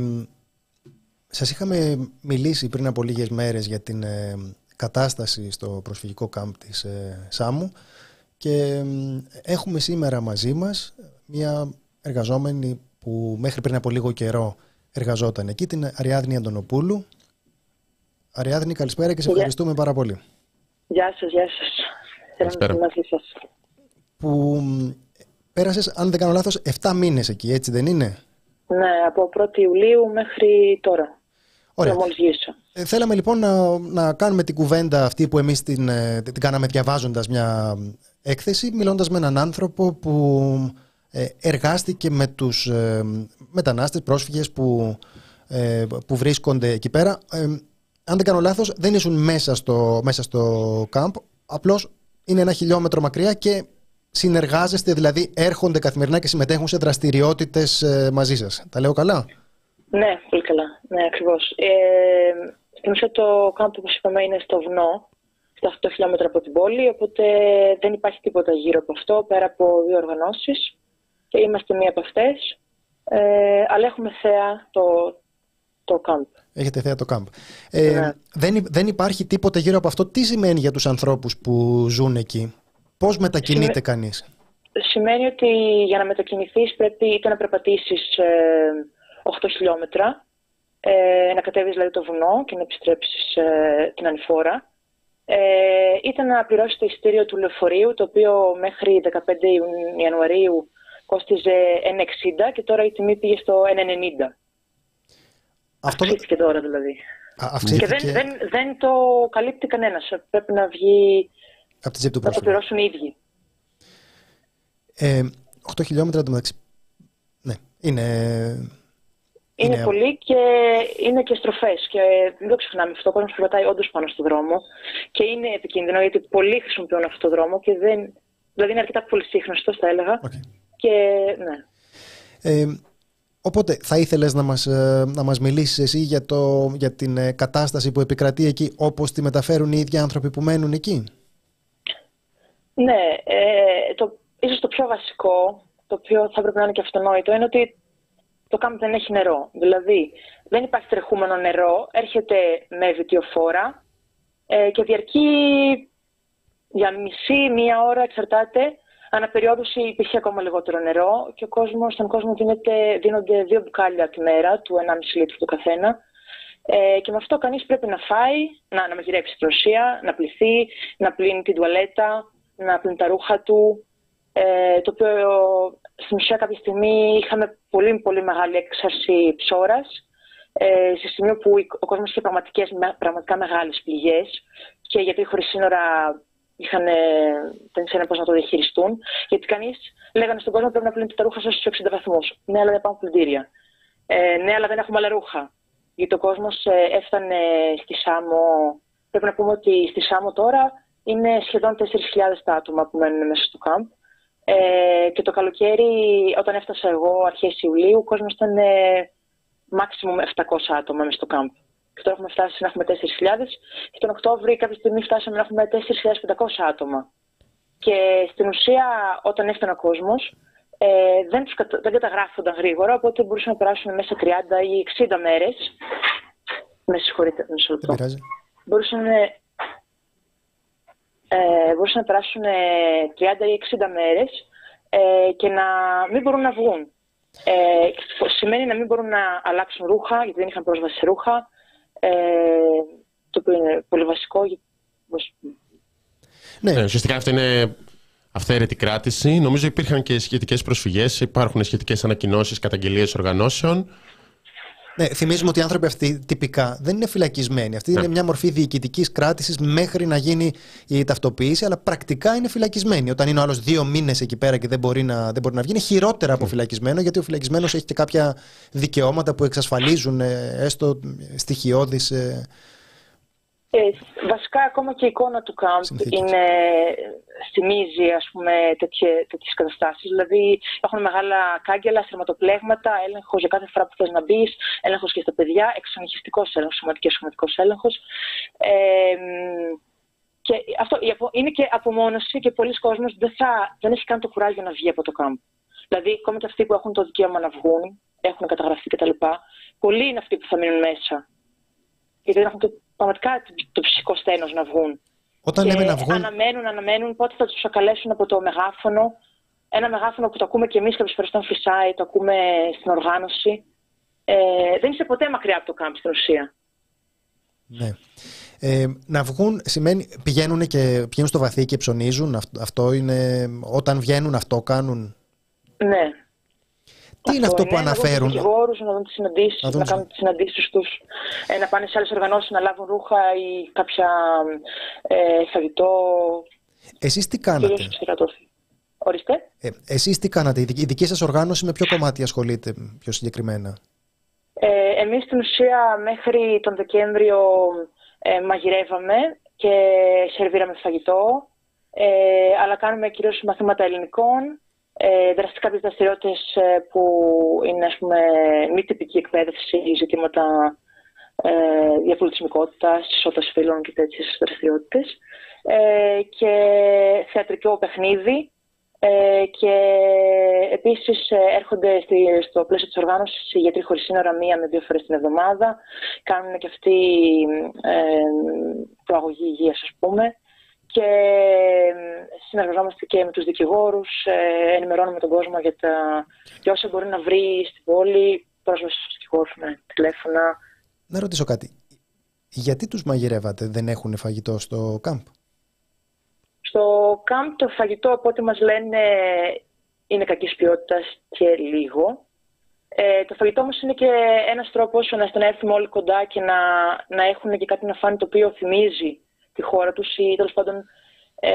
σας είχαμε μιλήσει πριν από λίγες μέρες για την κατάσταση στο προσφυγικό κάμπ της ε, Σάμου και έχουμε σήμερα μαζί μας μια εργαζόμενη που μέχρι πριν από λίγο καιρό εργαζόταν εκεί, την Αριάδνη Αντωνοπούλου. Αριάδνη, καλησπέρα και σε ευχαριστούμε πάρα πολύ. Γεια σας, γεια σας. Καλησπέρα. σας. Που πέρασες, αν δεν κάνω λάθος, 7 μήνες εκεί, έτσι δεν είναι; Ναι, από 1η Ιουλίου μέχρι τώρα. Ωραία. Να μόλις γυρίσω. Ε, θέλαμε λοιπόν να, να κάνουμε την κουβέντα αυτή που εμείς την, ε, την κάναμε διαβάζοντας μια έκθεση, μιλώντας με έναν άνθρωπο που ε, εργάστηκε με τους ε, μετανάστες, πρόσφυγες που, ε, που βρίσκονται εκεί πέρα. αν δεν κάνω λάθος, δεν ήσουν μέσα στο, μέσα στο κάμπ, απλώς είναι ένα χιλιόμετρο μακριά και συνεργάζεστε, δηλαδή έρχονται καθημερινά και συμμετέχουν σε δραστηριότητες μαζί σας. Τα λέω καλά; Ναι, πολύ καλά. Ναι, ακριβώς. Ε, στην ουσία το κάμπ, όπως είπαμε, είναι στο βουνό, στα 8 χιλιόμετρα από την πόλη, οπότε δεν υπάρχει τίποτα γύρω από αυτό, πέρα από δύο οργανώσεις και είμαστε μία από αυτές. Ε, αλλά έχουμε θέα το, το κάμπ. Έχετε θέα το κάμπ. Ε, ναι. δεν, δεν υπάρχει τίποτα γύρω από αυτό. Τι σημαίνει για τους ανθρώπους που ζουν εκεί; Πώς μετακινείται Σημαίνει... κανείς; Σημαίνει ότι για να μετακινηθείς πρέπει είτε να περπατήσεις ε, 8 χιλιόμετρα, ε, να κατέβεις δηλαδή το βουνό και να επιστρέψεις ε, την ανηφόρα, ε, είτε να πληρώσεις το ειστήριο του λεωφορείου, το οποίο μέχρι 15 Ιανουαρίου κόστιζε 1,60 και τώρα η τιμή πήγε στο 1,90. Αυτό... Αυξήθηκε τώρα δηλαδή. αυξήθηκε... Και δεν, δεν, δεν το καλύπτει κανένας. Πρέπει να βγει... Από τη του να το πληρώσουν οι ίδιοι. Ε, 8 χιλιόμετρα μεταξύ. Ναι, είναι είναι, πολύ και είναι και στροφές. Και δεν το ξεχνάμε αυτό. Ο κόσμος περπατάει όντως πάνω στον δρόμο. Και είναι επικίνδυνο γιατί πολλοί χρησιμοποιούν αυτό το δρόμο και δεν. Δηλαδή είναι αρκετά πολύ σύγχρονος, θα έλεγα. Okay. Και ναι. Ε, οπότε θα ήθελες να μας, ε, να μας μιλήσεις εσύ για, το, για την ε, κατάσταση που επικρατεί εκεί όπως τη μεταφέρουν οι ίδιοι άνθρωποι που μένουν εκεί; Ναι, ε, το, ίσως το πιο βασικό, το οποίο θα πρέπει να είναι και αυτονόητο, είναι ότι το κάμπ δεν έχει νερό. Δηλαδή, δεν υπάρχει τρεχούμενο νερό, έρχεται με βιτιοφόρα ε, και διαρκεί για μισή, μία ώρα, εξαρτάται. Αναπεριόδους υπήρχε ακόμα λιγότερο νερό και ο κόσμος, στον κόσμο δίνεται, δίνονται δύο μπουκάλια τη μέρα, του 1,5 λίτρου του καθένα. Ε, και με αυτό κανείς πρέπει να φάει, να, να μαγειρέψει την ουσία, να πληθεί, να πλύνει την τουαλέτα, να πλύνει τα ρούχα του, ε, το οποίο στην ουσία κάποια στιγμή είχαμε πολύ πολύ μεγάλη έξαρση ψώρας ε, σε σημείο που ο κόσμος είχε πραγματικές, πραγματικά μεγάλες πληγές και γιατί χωρίς σύνορα είχαν, δεν ξέρανε πώς να το διαχειριστούν. Γιατί κανείς λέγανε στον κόσμο πρέπει να πλύνετε τα ρούχα σας στους 60 βαθμούς. Ναι, αλλά δεν πάμε πλυντήρια. Ε, ναι, αλλά δεν έχουμε άλλα ρούχα. Γιατί ο κόσμος ε, έφτανε στη Σάμο, πρέπει να πούμε ότι στη Σάμο τώρα είναι σχεδόν 4.000 τα άτομα που μένουν μέσα στο κάμπ. Ε, και το καλοκαίρι, όταν έφτασα εγώ αρχές Ιουλίου, ο κόσμος ήταν ε, maximum 700 άτομα μέσα στο κάμπ. Και τώρα έχουμε φτάσει να έχουμε 4.000 και τον Οκτώβρη κάποια στιγμή φτάσαμε να έχουμε 4.500 άτομα. Και στην ουσία όταν έφτανε ο κόσμος ε, δεν, τους κατα... δεν καταγράφονταν γρήγορα, οπότε μπορούσαν να περάσουν μέσα 30 ή 60 μέρες. Με συγχωρείτε, μισό λεπτό. Μπορούσαν ε, μπορούσαν να περάσουν 30 ε, ή 60 μέρες ε, και να μην μπορούν να βγουν. Ε, σημαίνει να μην μπορούν να αλλάξουν ρούχα, γιατί δεν είχαν πρόσβαση σε ρούχα, ε, το οποίο είναι πολύ βασικό. Ναι, ναι ουσιαστικά αυτό είναι αυθαίρετη κράτηση. Νομίζω υπήρχαν και σχετικές προσφυγές, υπάρχουν σχετικές ανακοινώσεις, καταγγελίες οργανώσεων. Ναι, θυμίζουμε ότι οι άνθρωποι αυτοί τυπικά δεν είναι φυλακισμένοι. Αυτή είναι ναι. μια μορφή διοικητικής κράτησης μέχρι να γίνει η ταυτοποίηση, αλλά πρακτικά είναι φυλακισμένοι. Όταν είναι ο άλλος δύο μήνες εκεί πέρα και δεν μπορεί να, δεν μπορεί να βγει, είναι χειρότερα από ναι. φυλακισμένο, γιατί ο φυλακισμένος έχει και κάποια δικαιώματα που εξασφαλίζουν ε, έστω στοιχειώδεις ε, ε, βασικά ακόμα και η εικόνα του κάμπ είναι, θυμίζει ας πούμε τέτοιες, τέτοιες καταστάσεις. Δηλαδή έχουν μεγάλα κάγκελα, θερματοπλέγματα, έλεγχος για κάθε φορά που θες να μπεις, έλεγχος και στα παιδιά, εξονυχιστικός έλεγχος, σωματικός σωματικός έλεγχος. Ε, και αυτό είναι και απομόνωση και πολλοί κόσμος δεν, θα, δεν έχει καν το κουράγιο να βγει από το κάμπ. Δηλαδή, ακόμα και αυτοί που έχουν το δικαίωμα να βγουν, έχουν καταγραφεί κτλ. Πολλοί είναι αυτοί που θα μείνουν μέσα. Γιατί έχουν το, πραγματικά το ψυχικό στένος να βγουν. Όταν και λέμε να βγουν. Αναμένουν, αναμένουν πότε θα τους ακαλέσουν από το μεγάφωνο. Ένα μεγάφωνο που το ακούμε και εμείς κάποιε φορές όταν φυσάει, το ακούμε στην οργάνωση. Ε, δεν είσαι ποτέ μακριά από το κάμπ στην ουσία. Ναι. Ε, να βγουν σημαίνει πηγαίνουν και πηγαίνουν στο βαθύ και ψωνίζουν. Αυτό, αυτό είναι όταν βγαίνουν αυτό κάνουν. Ναι. Τι είναι αυτό που είναι, αναφέρουν; Να δουν δικηγόρους, να δουν τις συναντήσεις, Να να, δουν- κάνουν τις συναντήσεις τους, ε, να πάνε σε άλλες οργανώσεις να λάβουν ρούχα ή κάποια ε, φαγητό, Εσείς τι κάνατε; κυρίως ψυχιατροφή. Ορίστε. Ε, εσείς τι κάνατε; Η δική, η δική σας οργάνωση με ποιο κομμάτι ασχολείται πιο συγκεκριμένα; Ε, εμείς στην ουσία μέχρι τον Δεκέμβριο ε, μαγειρεύαμε και σερβίραμε φαγητό, ε, αλλά κάνουμε κυρίως μαθήματα ελληνικών, ε, δραστικά κάποιες δραστηριότητες ε, που είναι ας πούμε μη τυπική εκπαίδευση, ζητήματα ε, διαπολιτισμικότητας, ισότητας φύλων και τέτοιες δραστηριότητες ε, και θεατρικό παιχνίδι ε, και επίσης ε, έρχονται στη, στο πλαίσιο της οργάνωσης οι γιατροί χωρίς σύνορα μία με δύο φορές την εβδομάδα. Κάνουν και αυτοί ε, προαγωγή υγείας ας πούμε και ε, συνεργαζόμαστε και με τους δικηγόρους, ε, ενημερώνουμε τον κόσμο για, τα, για όσα μπορεί να βρει στην πόλη, πρόσβαση στους δικηγόρους με τηλέφωνα. Να ρωτήσω κάτι. Γιατί τους μαγειρεύατε, δεν έχουν φαγητό στο κάμπ. Στο κάμπ το φαγητό από ό,τι μας λένε είναι κακής ποιότητας και λίγο. Ε, το φαγητό όμως είναι και ένας τρόπος ώστε να έρθουμε όλοι κοντά και να, να έχουν και κάτι να φάνε το οποίο θυμίζει τη χώρα τους ή τέλος πάντων ε,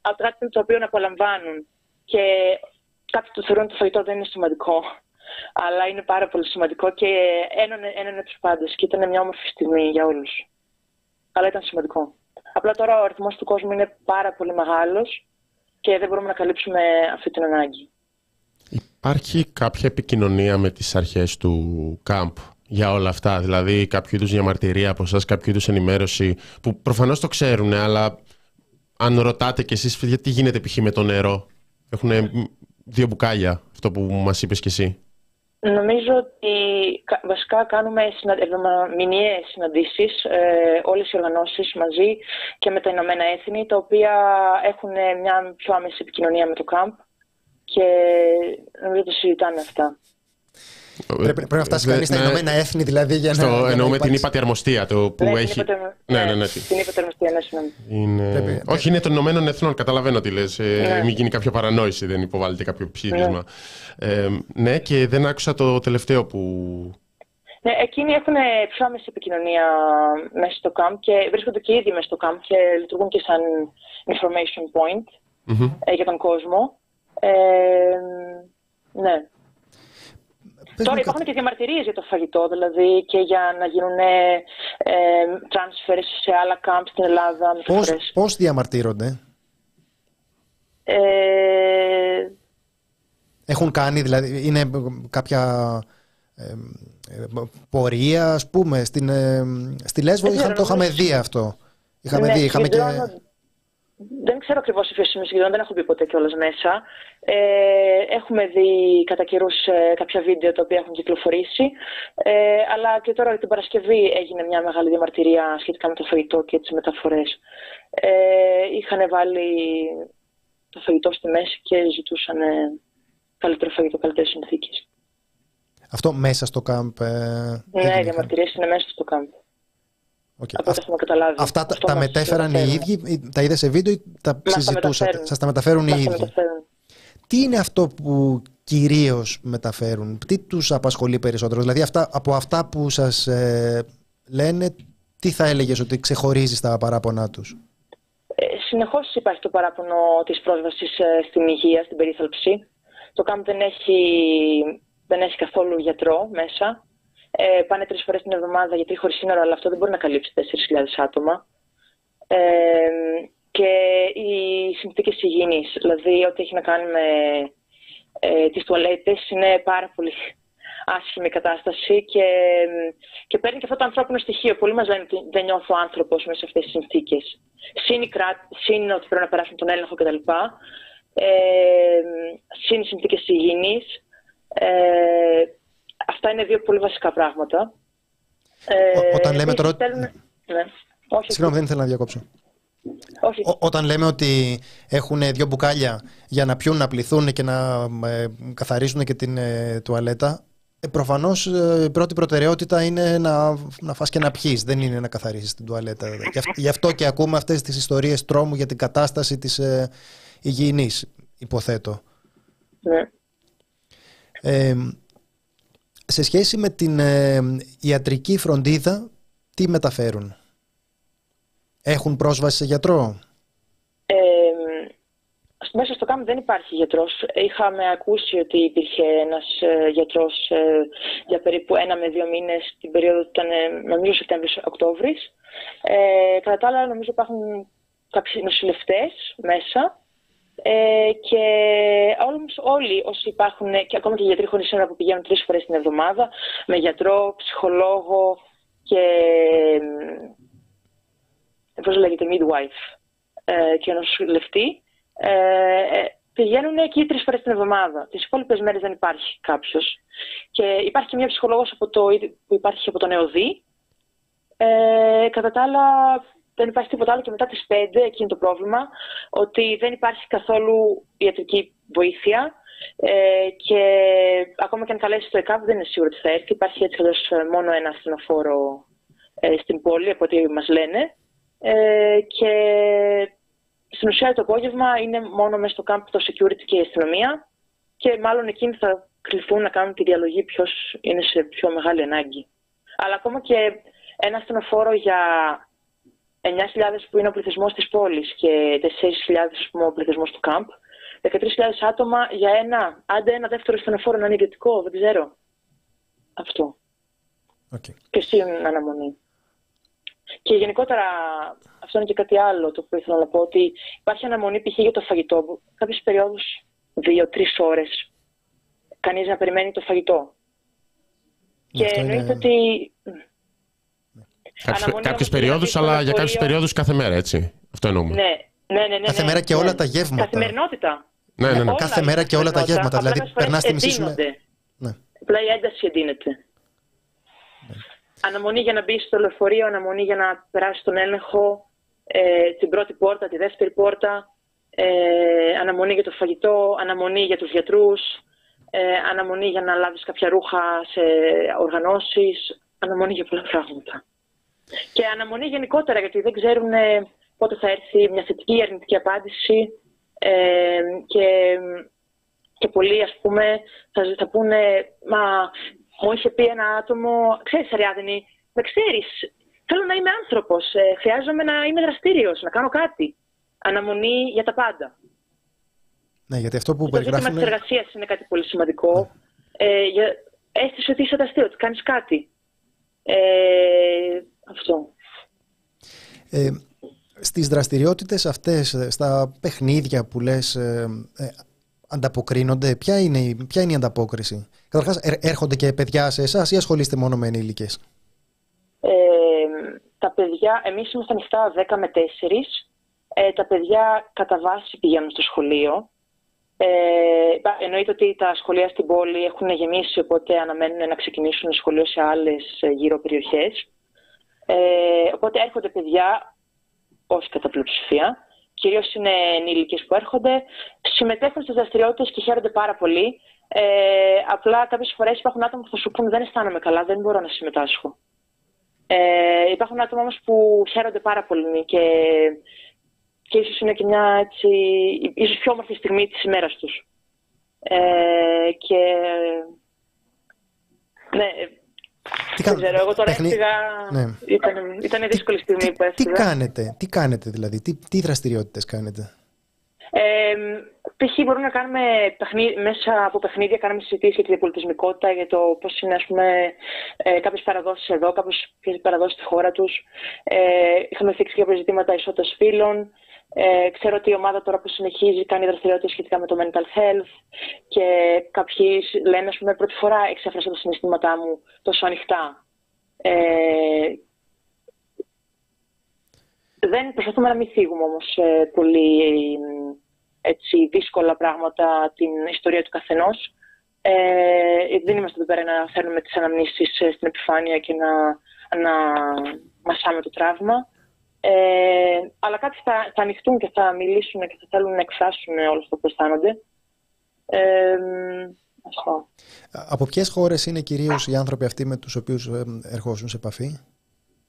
α- κάτι το οποίο να απολαμβάνουν. Και κάποιοι το θεωρούν ότι το φαγητό δεν είναι σημαντικό. Αλλά είναι πάρα πολύ σημαντικό και ένωνε, ένωνε τους πάντες και ήταν μια όμορφη στιγμή για όλους. Αλλά ήταν σημαντικό. Απλά τώρα ο αριθμός του κόσμου είναι πάρα πολύ μεγάλος και δεν μπορούμε να καλύψουμε αυτή την ανάγκη. Υπάρχει κάποια επικοινωνία με τις αρχές του κάμπ για όλα αυτά, δηλαδή κάποιο είδους διαμαρτυρία από εσάς, κάποιο είδους ενημέρωση που προφανώς το ξέρουν, αλλά αν ρωτάτε κι εσείς γιατί γίνεται π.χ. με το νερό, έχουν δύο μπουκάλια, αυτό που μας είπες κι εσύ. Νομίζω ότι κα- βασικά κάνουμε συνα... εβδομα- μηνιαίες συναντήσεις, ε, όλες οι οργανώσεις μαζί και με τα Ηνωμένα Έθνη, τα οποία έχουν μια πιο άμεση επικοινωνία με το ΚΑΜΠ και νομίζω ότι συζητάνε αυτά. Πρέπει, πρέπει να φτάσει Ε, κανείς στα ναι, Ηνωμένα Έθνη, δηλαδή για να. Στο, για να εννοούμε την υπάρξει. ύπατη αρμοστία το που Ναι, την έχει. είπατε- Ναι, ναι, ναι. Την είπατε αρμοστία, ναι, συγγνώμη. Είναι... Πρέπει- Όχι, είναι των Ηνωμένων Εθνών, καταλαβαίνω τι λες. Ε, Ναι. Μην γίνει κάποια παρανόηση, δεν υποβάλλεται κάποιο ψήφισμα. Ε, ναι, και δεν άκουσα το τελευταίο που... Ναι, εκείνοι έχουν πιο άμεση επικοινωνία μέσα στο camp και βρίσκονται και ήδη μέσα στο camp και λειτουργούν και σαν information point Μμμ. ε, για τον κόσμο. Ε, ναι. Πες Τώρα μου υπάρχουν κάτι. και διαμαρτυρίες για το φαγητό, δηλαδή και για να γίνουν ε, ε, transfers σε άλλα camp στην Ελλάδα. Πώς, μεταφορές. πώς διαμαρτύρονται, Ε, έχουν κάνει, δηλαδή, είναι κάποια ε, ε, πορεία, ας πούμε, στην, ε, στη Λέσβο Δεν είχα, ξέρω, το είχαμε νομίζω- δει αυτό. Είχαμε ναι, δει, είχαμε και... συγκεντρώνω- Δεν ξέρω ακριβώς η φύση συγκεντρών, δεν έχω μπει ποτέ κιόλας μέσα. Ε, έχουμε δει κατά καιρούς κάποια βίντεο τα οποία έχουν κυκλοφορήσει. Ε, αλλά και τώρα την Παρασκευή έγινε μια μεγάλη διαμαρτυρία σχετικά με το φαγητό και τις μεταφορές. Ε, είχαν βάλει το φαγητό στη μέση και ζητούσαν ε, καλύτερο φαγητό, καλύτερες συνθήκες. Αυτό μέσα στο κάμπ. Ε, Ναι, έγινε. οι διαμαρτυρίες είναι μέσα στο camp. OK. Από ό,τι Αυ- έχουμε καταλάβει. Αυτά τα, Αυτό τα μας μετέφεραν οι μεταφέρουν. ίδιοι, ή τα είδες σε βίντεο ή τα Μας τα συζητούσατε; μεταφέρουν. Σας τα μεταφέρουν οι Μας τα ίδιοι. μεταφέρουν. Τι είναι αυτό που κυρίως μεταφέρουν, τι τους απασχολεί περισσότερο, δηλαδή αυτά, από αυτά που σας ε, λένε, τι θα έλεγες ότι ξεχωρίζεις στα παράπονά τους; Ε, συνεχώς υπάρχει το παράπονο της πρόσβασης ε, στην υγεία, στην περίθαλψη. Το ΚΑΜ δεν έχει, δεν έχει καθόλου γιατρό μέσα. Ε, πάνε τρεις φορές την εβδομάδα γιατροί χωρίς σύνορα, αλλά αυτό δεν μπορεί να καλύψει 4.000 άτομα. Ε, και οι συνθήκες υγιεινής, δηλαδή ό,τι έχει να κάνει με ε, τις τουαλέτες, είναι πάρα πολύ άσχημη κατάσταση και, και παίρνει και αυτό το ανθρώπινο στοιχείο. Πολλοί μας λένε ότι δεν νιώθω άνθρωπος μέσα σε αυτές τις συνθήκες. Συν, η κρά- συν ότι πρέπει να περάσουν τον έλεγχο κτλ. Ε, συν οι συνθήκες υγιεινής. Ε, αυτά είναι δύο πολύ βασικά πράγματα. Ε, όταν λέμε τώρα... Ναι. Συγγνώμη, δεν ήθελα να διακόψω. Όχι. όταν λέμε ότι έχουν δύο μπουκάλια για να πιούν, να πληθούν και να ε, καθαρίσουν και την ε, τουαλέτα, ε, Προφανώς η πρώτη προτεραιότητα είναι να, να φας και να πιείς, δεν είναι να καθαρίσεις την τουαλέτα. Γι' αυτό και ακούμε αυτές τις ιστορίες τρόμου για την κατάσταση της ε, υγιεινής, υποθέτω. Ναι. Σε σχέση με την ιατρική φροντίδα, τι μεταφέρουν; Έχουν πρόσβαση σε γιατρό; Ε, μέσα στο ΚΑΜ δεν υπάρχει γιατρός. Είχαμε ακούσει ότι υπήρχε ένας ε, γιατρός ε, για περίπου ένα με δύο μήνες την περίοδο που ήταν ε, νομίζω Σεπτέμβρης-Οκτώβρης. Ε, κατά τα άλλα νομίζω υπάρχουν κάποιοι νοσηλευτές μέσα ε, και όμως όλοι όσοι υπάρχουν και ακόμα και οι γιατροί χωρίς σύνορα που πηγαίνουν τρεις φορές την εβδομάδα με γιατρό, ψυχολόγο και πώς λέγεται, midwife ε, και νοσηλευτή, ε, ε, πηγαίνουν εκεί τρεις φορές την εβδομάδα. Τις υπόλοιπες μέρες δεν υπάρχει κάποιος. Και υπάρχει και μια ψυχολόγος που υπάρχει από τον ΕΟΔΗ. Ε, κατά τα άλλα, δεν υπάρχει τίποτα άλλο και μετά τις 5, εκεί είναι το πρόβλημα, ότι δεν υπάρχει καθόλου ιατρική βοήθεια. Ε, και ακόμα και αν καλέσει το ΕΚΑΒ, δεν είναι σίγουρο ότι θα έρθει. Υπάρχει έτσι μόνο ένα ασθενοφόρο ε, στην πόλη, από ό,τι μας λένε. Ε, και στην ουσία το απόγευμα είναι μόνο μέσα στο κάμπ το security και η αστυνομία και μάλλον εκείνοι θα κληθούν να κάνουν τη διαλογή ποιος είναι σε πιο μεγάλη ανάγκη. Αλλά ακόμα και ένα ασθενοφόρο για 9.000 που είναι ο πληθυσμός της πόλης και 4.000 που είναι ο πληθυσμός του κάμπ, 13.000 άτομα για ένα, άντε ένα δεύτερο ασθενοφόρο να είναι ιδιωτικό, δεν ξέρω. Αυτό. Okay. Και στην αναμονή. Και γενικότερα, αυτό είναι και κάτι άλλο το που ήθελα να πω, ότι υπάρχει αναμονή π.χ. για το φαγητό. Κάποιες περιόδους, δύο-τρει ώρες, κανείς να περιμένει το φαγητό. Και εννοείται ότι. Κάποιε περιόδους, αλλά για κάποιε περιόδους κάθε μέρα, έτσι. Αυτό εννοούμε. Ναι, ναι, ναι, ναι, κάθε μέρα και ναι. όλα τα γεύματα. Καθημερινότητα. Ναι, ναι, ναι. Κάθε μέρα και όλα τα γεύματα. Δηλαδή, περνάς τη μισή σου. Ναι. Απλά η ένταση εντείνεται. Αναμονή για να μπει στο λεωφορείο, αναμονή για να περάσει τον έλεγχο, ε, την πρώτη πόρτα, τη δεύτερη πόρτα, ε, αναμονή για το φαγητό, αναμονή για τους γιατρούς, ε, αναμονή για να λάβεις κάποια ρούχα σε οργανώσεις, αναμονή για πολλά πράγματα. Και αναμονή γενικότερα, γιατί δεν ξέρουν ε, πότε θα έρθει μια θετική ή αρνητική απάντηση ε, και, και πολλοί, ας πούμε, θα, θα πούνε «Μα μου είχε πει ένα άτομο, ξέρεις, Αριάδνη, με ξέρεις. Θέλω να είμαι άνθρωπος. Ε, χρειάζομαι να είμαι δραστήριος, να κάνω κάτι. Αναμονή για τα πάντα. Ναι, γιατί αυτό που το περιγράφουν... Το ζήτημα της εργασίας είναι κάτι πολύ σημαντικό. Ναι. Ε, για... Αίσθησε ότι είσαι δραστήριο, ότι κάνεις κάτι. Ε, αυτό. Ε, στις δραστηριότητες αυτές, στα παιχνίδια που λες, ε, ε ανταποκρίνονται, ποια είναι, ποια είναι η ανταπόκριση; Καταρχάς, έρχονται και παιδιά σε εσάς ή ασχολείστε μόνο με ενήλικες; Ε, τα παιδιά, εμείς είμαστε ανοιχτά 10 με 4. Ε, τα παιδιά κατά βάση πηγαίνουν στο σχολείο. Ε, εννοείται ότι τα σχολεία στην πόλη έχουν γεμίσει, οπότε αναμένουν να ξεκινήσουν σχολείο σε άλλες γύρω περιοχές. Ε, οπότε έρχονται παιδιά, όχι κατά πλειοψηφία, κυρίως είναι ενήλικες που έρχονται, συμμετέχουν στις δραστηριότητες και χαίρονται πάρα πολύ. Ε, απλά κάποιες φορές υπάρχουν άτομα που θα σου πούνε δεν αισθάνομαι καλά, δεν μπορώ να συμμετάσχω. Ε, υπάρχουν άτομα όμως που χαίρονται πάρα πολύ και, και ίσως είναι και μια έτσι, ίσως πιο όμορφη στιγμή της ημέρας τους. Ε, και ναι, τι δεν ξέρω, εγώ τώρα Τεχνη... έφυγα, ναι. ήταν, ήταν δύσκολη στιγμή που έφυγα. Τι κάνετε, τι κάνετε δηλαδή, τι, τι δραστηριότητες κάνετε; Ε, π.χ. μπορούμε να κάνουμε μέσα από παιχνίδια κάνουμε συζητήσεις για τη διαπολιτισμικότητα, για το πώς είναι ας πούμε, ε, κάποιες παραδόσεις εδώ, κάποιες παραδόσεις στη χώρα τους. Ε, είχαμε θίξει κάποια ζητήματα ισότητας φύλων. Ε, ξέρω ότι η ομάδα τώρα που συνεχίζει κάνει δραστηριότητες σχετικά με το mental health και κάποιοι λένε, ας πούμε, πρώτη φορά εξέφρασα τα συναισθήματά μου τόσο ανοιχτά. Ε, δεν προσπαθούμε να μην φύγουμε όμως ε, πολύ έτσι, δύσκολα πράγματα την ιστορία του καθενός. Ε, δεν είμαστε εδώ πέρα να φέρνουμε τις αναμνήσεις στην επιφάνεια και να, να μασάμε το τραύμα. Ε, αλλά κάτι θα, θα ανοιχτούν και θα μιλήσουν και θα θέλουν να εκφράσουν όλο αυτό που αισθάνονται. Ε, αυτό. Από ποιες χώρες είναι κυρίως οι άνθρωποι αυτοί με τους οποίους ερχόσουν σε επαφή;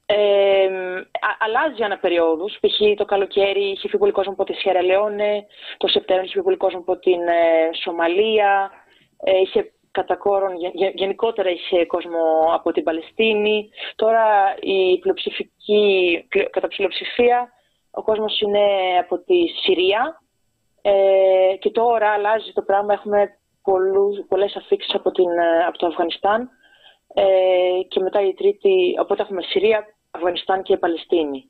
Ε, αλλάζει ανά περιόδους. Π.χ. το καλοκαίρι είχε φύγει πολύ κόσμο από τη Σιέρα Λεόνε, το Σεπτέμβριο είχε φύγει πολύ κόσμο από την ε, Σομαλία, ε, είχε κατά κόρον, γενικότερα είχε κόσμο από την Παλαιστίνη. Τώρα η πλειοψηφική, κατά ψηλοψηφία, ο κόσμος είναι από τη Συρία. Ε, και τώρα αλλάζει το πράγμα, έχουμε πολλούς, πολλές αφήξεις από, την, ε, από το Αφγανιστάν ε, και μετά η τρίτη, οπότε έχουμε Συρία, Αφγανιστάν και Παλαιστίνη.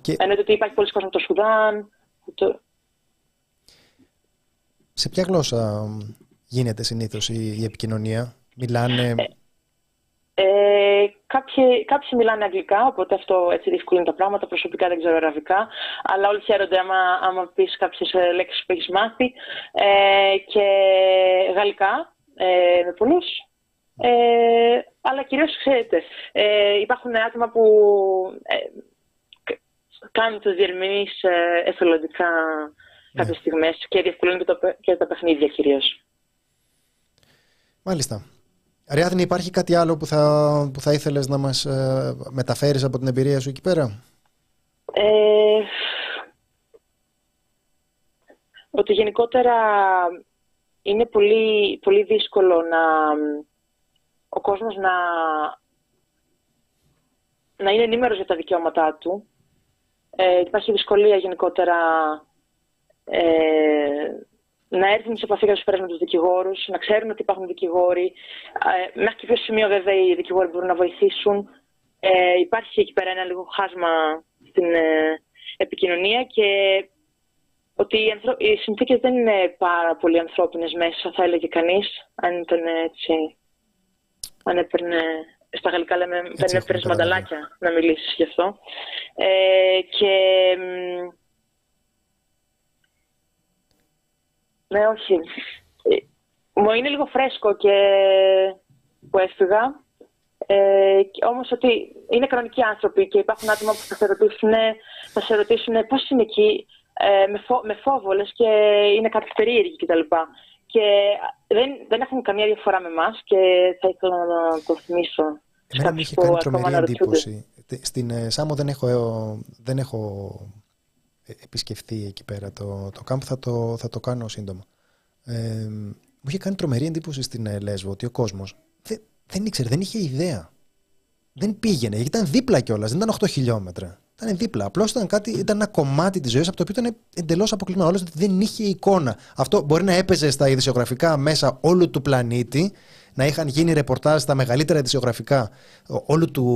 Και... Εννοείται ότι υπάρχει πολλοί κόσμο από το Σουδάν. Το... Σε ποια γλώσσα γίνεται συνήθως η, επικοινωνία, μιλάνε... Ε, ε, κάποιοι, κάποιοι μιλάνε αγγλικά, οπότε αυτό έτσι διευκολύνει τα πράγματα. Προσωπικά δεν ξέρω αραβικά, αλλά όλοι χαίρονται άμα, άμα πεις κάποιες ε, λέξεις που έχεις μάθει. Ε, και γαλλικά, ε, με πολλούς. Ε, αλλά κυρίως ξέρετε, ε, υπάρχουν άτομα που ε, κάνουν τους διερμηνείς ε, εθελοντικά κάποιες ναι. στιγμές και διευκολύνουν και, το, και τα παιχνίδια κυρίως. Μάλιστα. Ριάδνη, υπάρχει κάτι άλλο που θα, που θα ήθελες να μας ε, μεταφέρεις από την εμπειρία σου εκεί πέρα; Ε, ότι γενικότερα είναι πολύ, πολύ δύσκολο να ο κόσμος να, να είναι ενήμερος για τα δικαιώματά του. Ε, υπάρχει δυσκολία γενικότερα ε, να έρθουν σε επαφή κάποιε με τους δικηγόρους, να ξέρουν ότι υπάρχουν δικηγόροι. Ε, μέχρι ποιο σημείο, βέβαια, οι δικηγόροι μπορούν να βοηθήσουν. Ε, υπάρχει εκεί πέρα ένα λίγο χάσμα στην ε, επικοινωνία και ότι οι, ανθρω... οι συνθήκες δεν είναι πάρα πολύ ανθρώπινες μέσα, θα έλεγε κανείς, αν ήταν έτσι. Αν έπαιρνε. Στα γαλλικά λέμε, δεν έπαιρνες μανταλάκια να μιλήσεις γι' αυτό. Ε, και Ναι, όχι. Ε, μου είναι λίγο φρέσκο και που έφυγα. Ε, όμως ότι είναι κανονικοί άνθρωποι και υπάρχουν άτομα που θα σε ρωτήσουν, θα σε ρωτήσουν πώς είναι εκεί ε, με, φο, με φόβο λες, και είναι κάτι περίεργοι κτλ. Και δεν, δεν έχουν καμία διαφορά με εμάς και θα ήθελα να το θυμίσω. Εμένα μου είχε κάνει τρομερή εντύπωση. Στην ε, Σάμο δεν έχω, δεν έχω επισκεφθεί εκεί πέρα το, το κάμπ, θα το, θα το κάνω σύντομα. Ε, μου είχε κάνει τρομερή εντύπωση στην ε, Λέσβο ότι ο κόσμος δεν, δεν ήξερε, δεν είχε ιδέα. Δεν πήγαινε, γιατί ήταν δίπλα κιόλας, δεν ήταν 8 χιλιόμετρα. Ήταν δίπλα. Απλώς ήταν, κάτι, ήταν ένα κομμάτι της ζωής από το οποίο ήταν εντελώς αποκλεισμένο. Όλο δεν είχε εικόνα. Αυτό μπορεί να έπαιζε στα ειδησιογραφικά μέσα όλου του πλανήτη, να είχαν γίνει ρεπορτάζ στα μεγαλύτερα ειδησιογραφικά όλου του,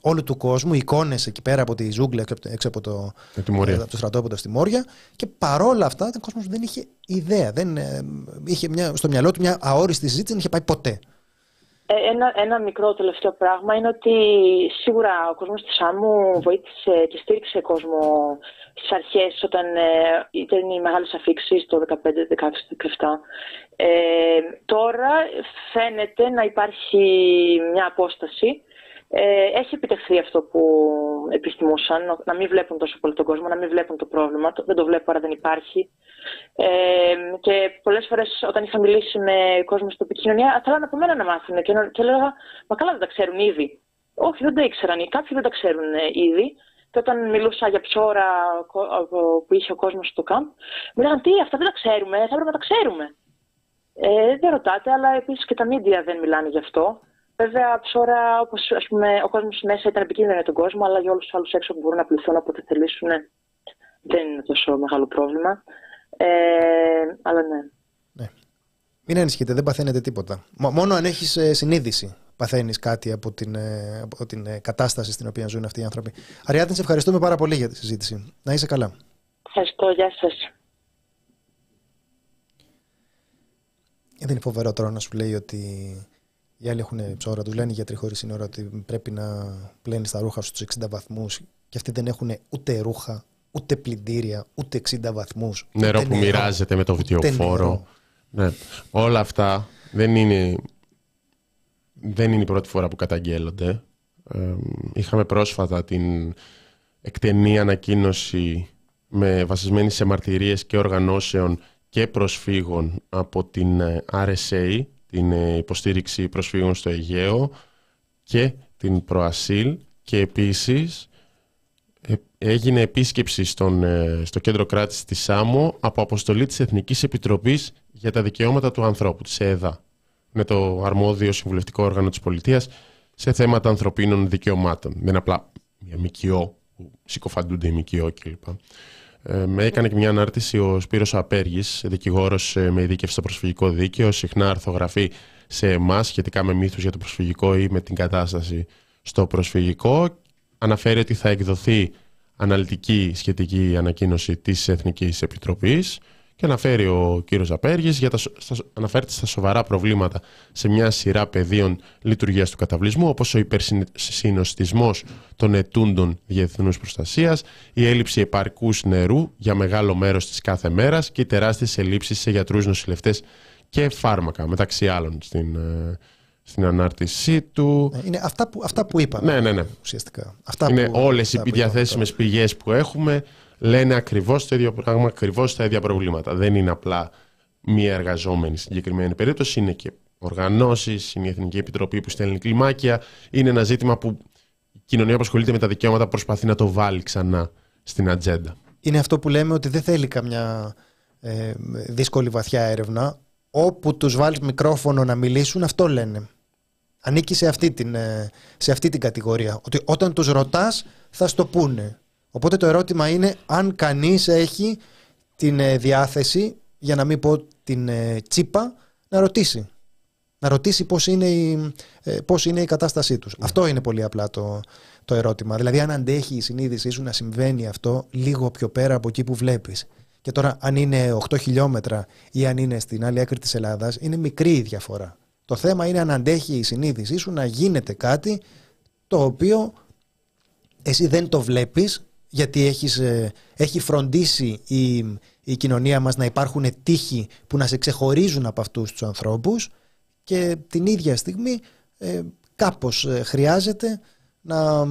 όλου του κόσμου, εικόνες εκεί πέρα από τη ζούγκλα έξω από το, από το στρατόπεδο στη Μόρια. Και παρόλα αυτά, ο κόσμος δεν είχε ιδέα. Δεν, ε, είχε μια, στο μυαλό του μια αόριστη συζήτηση, δεν είχε πάει ποτέ. Ε, ένα, ένα μικρό τελευταίο πράγμα είναι ότι σίγουρα ο κόσμος της ΣΑΜΟΥ βοήθησε και στήριξε κόσμο στις αρχές όταν ε, ήταν οι μεγάλες αφήξεις το 2015 2016, 2017. Ε, τώρα φαίνεται να υπάρχει μια απόσταση ε, έχει επιτευχθεί αυτό που επιθυμούσαν, να μην βλέπουν τόσο πολύ τον κόσμο, να μην βλέπουν το πρόβλημα. Δεν το βλέπω, άρα δεν υπάρχει. Ε, και πολλές φορές όταν είχα μιλήσει με κόσμο στην επικοινωνία, θέλανε από μένα να μάθουν. Και, και έλεγα, Μα καλά, δεν τα ξέρουν ήδη. Όχι, δεν τα ήξεραν. Κάποιοι δεν τα ξέρουν ε, ήδη. Και όταν μιλούσα για ψώρα που είχε ο κόσμος στο κάμπ, μου λέγανε Τι, αυτά δεν τα ξέρουμε, θα έπρεπε να τα ξέρουμε. Ε, δεν ρωτάτε, αλλά επίσης και τα μίντια δεν μιλάνε γι' αυτό. Βέβαια, ψώρα, όπως ο κόσμος μέσα ήταν επικίνδυνο για τον κόσμο, αλλά για όλους τους άλλους έξω που μπορούν να πληθούν όποτε θελήσουν, δεν είναι τόσο μεγάλο πρόβλημα. Ε, αλλά ναι. ναι. Μην ανησυχείτε, δεν παθαίνετε τίποτα. Μόνο αν έχεις ε, συνείδηση παθαίνεις κάτι από την, ε, από την ε, κατάσταση στην οποία ζουν αυτοί οι άνθρωποι. Αριάδη, σε ευχαριστούμε πάρα πολύ για τη συζήτηση. Να είσαι καλά. Ευχαριστώ, γεια σας. Δεν είναι φοβερό τώρα να σου λέει ότι οι άλλοι έχουν ψώρα, τους λένε οι γιατροί χωρίς σύνορα ότι πρέπει να πλένεις τα ρούχα στους 60 βαθμούς και αυτοί δεν έχουν ούτε ρούχα, ούτε πλυντήρια, ούτε 60 βαθμούς. Νερό που μοιράζεται με το βιτιοφόρο. Ναι. Όλα αυτά δεν είναι, δεν είναι η πρώτη φορά που καταγγέλλονται. Ε, είχαμε πρόσφατα την εκτενή ανακοίνωση με βασισμένη σε μαρτυρίες και οργανώσεων και προσφύγων από την ε, RSA, την ε, υποστήριξη προσφύγων στο Αιγαίο και την Προασίλ και επίσης ε, έγινε επίσκεψη στον, στο κέντρο κράτησης της ΣΑΜΟ από αποστολή της Εθνικής Επιτροπής για τα Δικαιώματα του Ανθρώπου, της ΕΕΔΑ, με το αρμόδιο συμβουλευτικό όργανο της πολιτείας σε θέματα ανθρωπίνων δικαιωμάτων. Δεν είναι απλά μια ΜΚΟ που συκοφαντούνται οι ΜΚΟ κλπ. Ε, με έκανε και μια ανάρτηση ο Σπύρος Απέργης, δικηγόρος ε, με ειδίκευση στο προσφυγικό δίκαιο, συχνά αρθογραφεί σε εμάς σχετικά με μύθους για το προσφυγικό ή με την κατάσταση στο προσφυγικό. Αναφέρει ότι θα εκδοθεί αναλυτική σχετική ανακοίνωση της Εθνικής Επιτροπής και αναφέρει ο κύριος Απέργης, για τα, αναφέρεται στα σοβαρά προβλήματα σε μια σειρά πεδίων λειτουργίας του καταβλισμού, όπως ο υπερσυνοστισμός των ετούντων διεθνούς προστασίας, η έλλειψη επαρκούς νερού για μεγάλο μέρος της κάθε μέρας και οι τεράστιες ελλείψεις σε γιατρούς νοσηλευτές και φάρμακα, μεταξύ άλλων στην, ε, στην ανάρτησή του. Ε, είναι αυτά που, αυτά που είπαμε. Ναι, ναι, ναι. Ουσιαστικά. Αυτά είναι που, όλες οι διαθέσιμες πηγές που έχουμε λένε ακριβώς το ίδιο πράγμα, ακριβώς τα ίδια προβλήματα. Δεν είναι απλά μία εργαζόμενη στην συγκεκριμένη περίπτωση, είναι και οργανώσεις, είναι η Εθνική Επιτροπή που στέλνει κλιμάκια. Είναι ένα ζήτημα που η κοινωνία που ασχολείται με τα δικαιώματα προσπαθεί να το βάλει ξανά στην ατζέντα. Είναι αυτό που λέμε ότι δεν θέλει καμιά ε, δύσκολη βαθιά έρευνα. Όπου τους βάλεις μικρόφωνο να μιλήσουν, αυτό λένε. Ανήκει σε αυτή την, ε, σε αυτή την κατηγορία. Ότι όταν τους ρωτάς θα στο πούνε. Οπότε το ερώτημα είναι αν κανείς έχει την ε, διάθεση, για να μην πω την ε, τσίπα, να ρωτήσει. Να ρωτήσει πώς είναι η, ε, πώς είναι η κατάστασή τους. Ναι. Αυτό είναι πολύ απλά το, το ερώτημα. Δηλαδή αν αντέχει η συνείδησή σου να συμβαίνει αυτό λίγο πιο πέρα από εκεί που βλέπεις. Και τώρα αν είναι 8 χιλιόμετρα ή αν είναι στην άλλη άκρη της Ελλάδας, είναι μικρή η διαφορά. Το θέμα είναι αν αντέχει η συνείδησή σου να γίνεται κάτι το οποίο εσύ δεν το βλέπεις γιατί έχεις, ε, έχει φροντίσει η, η κοινωνία μας να υπάρχουν τείχοι που να σε ξεχωρίζουν από αυτούς τους ανθρώπους και την ίδια στιγμή ε, κάπως ε, χρειάζεται να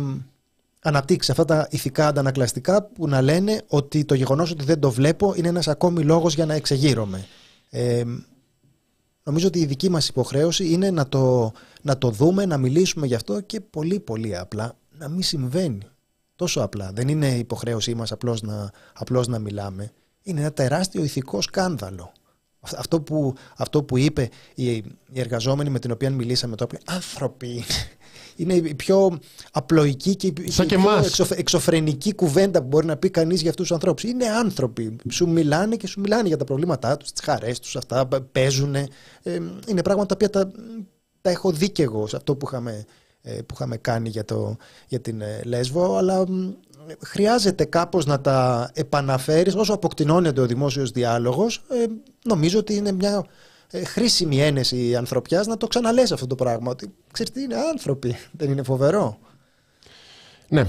αναπτύξει αυτά τα ηθικά αντανακλαστικά που να λένε ότι το γεγονός ότι δεν το βλέπω είναι ένας ακόμη λόγος για να εξεγείρομαι. Ε, νομίζω ότι η δική μας υποχρέωση είναι να το, να το δούμε, να μιλήσουμε γι' αυτό και πολύ πολύ απλά να μην συμβαίνει. Τόσο απλά. Δεν είναι υποχρέωσή μας απλώς να, απλώς να μιλάμε. Είναι ένα τεράστιο ηθικό σκάνδαλο. Αυτό που, αυτό που είπε η, η εργαζόμενη με την οποία μιλήσαμε τώρα, άνθρωποι, είναι η πιο απλοϊκή και η πιο εξωφρενική κουβέντα που μπορεί να πει κανείς για αυτούς τους ανθρώπους. Είναι άνθρωποι. Σου μιλάνε και σου μιλάνε για τα προβλήματά τους, τις χαρές τους, αυτά παίζουν. Ε, είναι πράγματα τα οποία τα, τα έχω δει και εγώ σε αυτό που είχαμε ε, που είχαμε κάνει για, το, για την ε, Λέσβο, αλλά χρειάζεται κάπως να τα επαναφέρεις όσο αποκτηνώνεται ο δημόσιος διάλογος. Ε, νομίζω ότι είναι μια χρήσιμη ένεση ανθρωπιάς να το ξαναλές αυτό το πράγμα, ότι ξέρεις τι είναι άνθρωποι, δεν είναι φοβερό. Ναι,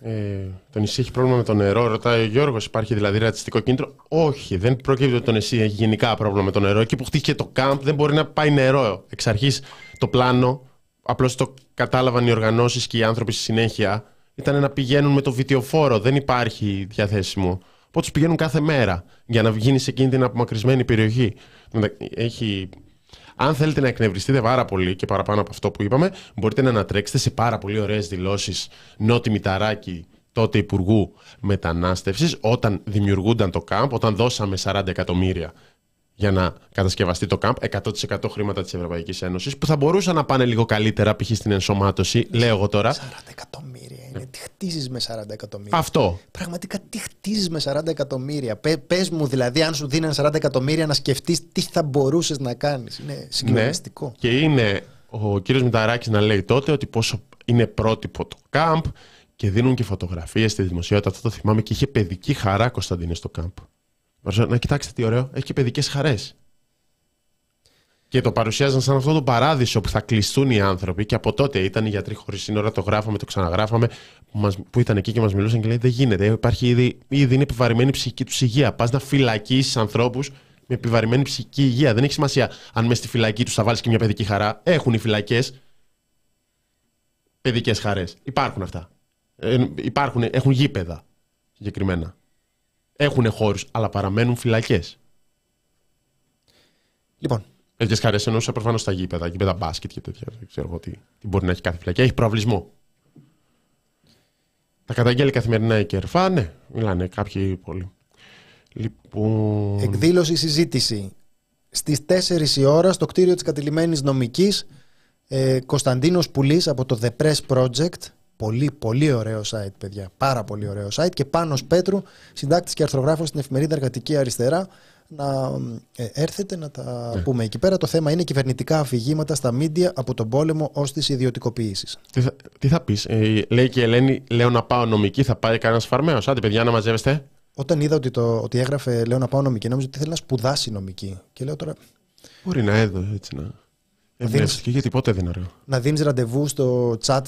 ε, το νησί έχει πρόβλημα με το νερό, ρωτάει ο Γιώργος, υπάρχει δηλαδή ρατσιστικό κίνητρο; Όχι, δεν προκύπτει ότι το νησί έχει γενικά πρόβλημα με το νερό. Εκεί που χτίστηκε το κάμπ δεν μπορεί να πάει νερό. Εξ αρχής το πλάνο απλώς το κατάλαβαν οι οργανώσεις και οι άνθρωποι στη συνέχεια, ήταν να πηγαίνουν με το βιτιοφόρο. Δεν υπάρχει διαθέσιμο. Οπότε τους πηγαίνουν κάθε μέρα για να γίνει σε εκείνη την απομακρυσμένη περιοχή. Έχει... Αν θέλετε να εκνευριστείτε πάρα πολύ και παραπάνω από αυτό που είπαμε, μπορείτε να ανατρέξετε σε πάρα πολύ ωραίες δηλώσεις Νότι Μηταράκη, τότε Υπουργού Μετανάστευσης, όταν δημιουργούνταν το ΚΑΜΠ, όταν δώσαμε 40 εκατομμύρια για να κατασκευαστεί το ΚΑΜΠ, 100% χρήματα της Ευρωπαϊκής Ένωσης, που θα μπορούσαν να πάνε λίγο καλύτερα π.χ. στην ενσωμάτωση, λέω εγώ τώρα. 40 εκατομμύρια είναι. Τι χτίζεις με 40 εκατομμύρια; Αυτό. Πραγματικά τι χτίζεις με 40 εκατομμύρια; Πε μου δηλαδή, αν σου δίνουν 40 εκατομμύρια να σκεφτείς τι θα μπορούσες να κάνεις. Είναι συγκλονιστικό. Ναι. Και είναι ο κύριος Μηταράκης να λέει τότε ότι πόσο είναι πρότυπο το ΚΑΜΠ και δίνουν και φωτογραφίες στη δημοσιότητα. Αυτό το θυμάμαι και είχε παιδική χαρά Κωνσταντίνε στο ΚΑΜΠ. Να κοιτάξτε τι ωραίο, έχει και παιδικές χαρές. Και το παρουσιάζαν σαν αυτό το παράδεισο που θα κλειστούν οι άνθρωποι. Και από τότε ήταν οι γιατροί χωρίς σύνορα, το γράφαμε, το ξαναγράφαμε, που, μας, που ήταν εκεί και μας μιλούσαν και λέει: Δεν γίνεται. Υπάρχει ήδη, ήδη είναι επιβαρημένη η ψυχική τους υγεία. Πας να φυλακίσεις ανθρώπους με επιβαρημένη ψυχική υγεία. Δεν έχει σημασία αν μες στη φυλακή τους θα βάλεις και μια παιδική χαρά. Έχουν οι φυλακές παιδικές χαρές. Υπάρχουν αυτά. Ε, υπάρχουν, έχουν γήπεδα συγκεκριμένα. Έχουν χώρους, αλλά παραμένουν φυλακές. Λοιπόν. Τέτοιε χαρέ εννοούσα προφανώς στα γήπεδα, γήπεδα μπάσκετ και τέτοια. Δεν ξέρω εγώ τι, τι μπορεί να έχει κάθε φυλακή. Έχει προαυλισμό. Τα καταγγέλει καθημερινά η Κερφά, ναι, μιλάνε κάποιοι πολύ. Λοιπόν... Εκδήλωση συζήτηση. Στις 4 η ώρα στο κτίριο της κατηλημένης νομικής ε, Κωνσταντίνος Πουλής από το The Press Project Πολύ, πολύ ωραίο site, παιδιά. Πάρα πολύ ωραίο site. Και πάνω Πέτρου, συντάκτης και αρθρογράφος στην εφημερίδα Εργατική Αριστερά, να ε, έρθετε να τα ναι. πούμε εκεί πέρα. Το θέμα είναι κυβερνητικά αφηγήματα στα μίντια από τον πόλεμο ως τι ιδιωτικοποιήσει. Τι θα, τι θα πεις, ε, λέει και η Ελένη, λέω να πάω νομική, θα πάει κανένας φαρμαίος. Άντε, παιδιά, να μαζεύεστε. Όταν είδα ότι, το, ότι έγραφε Λέω να πάω νομική, νόμιζα ότι θέλει να σπουδάσει νομική. Και λέω τώρα. Μπορεί να έδω έτσι να. Εμπνεύστηκε γιατί ποτέ δεν αργά. Να δίνεις ραντεβού στο chat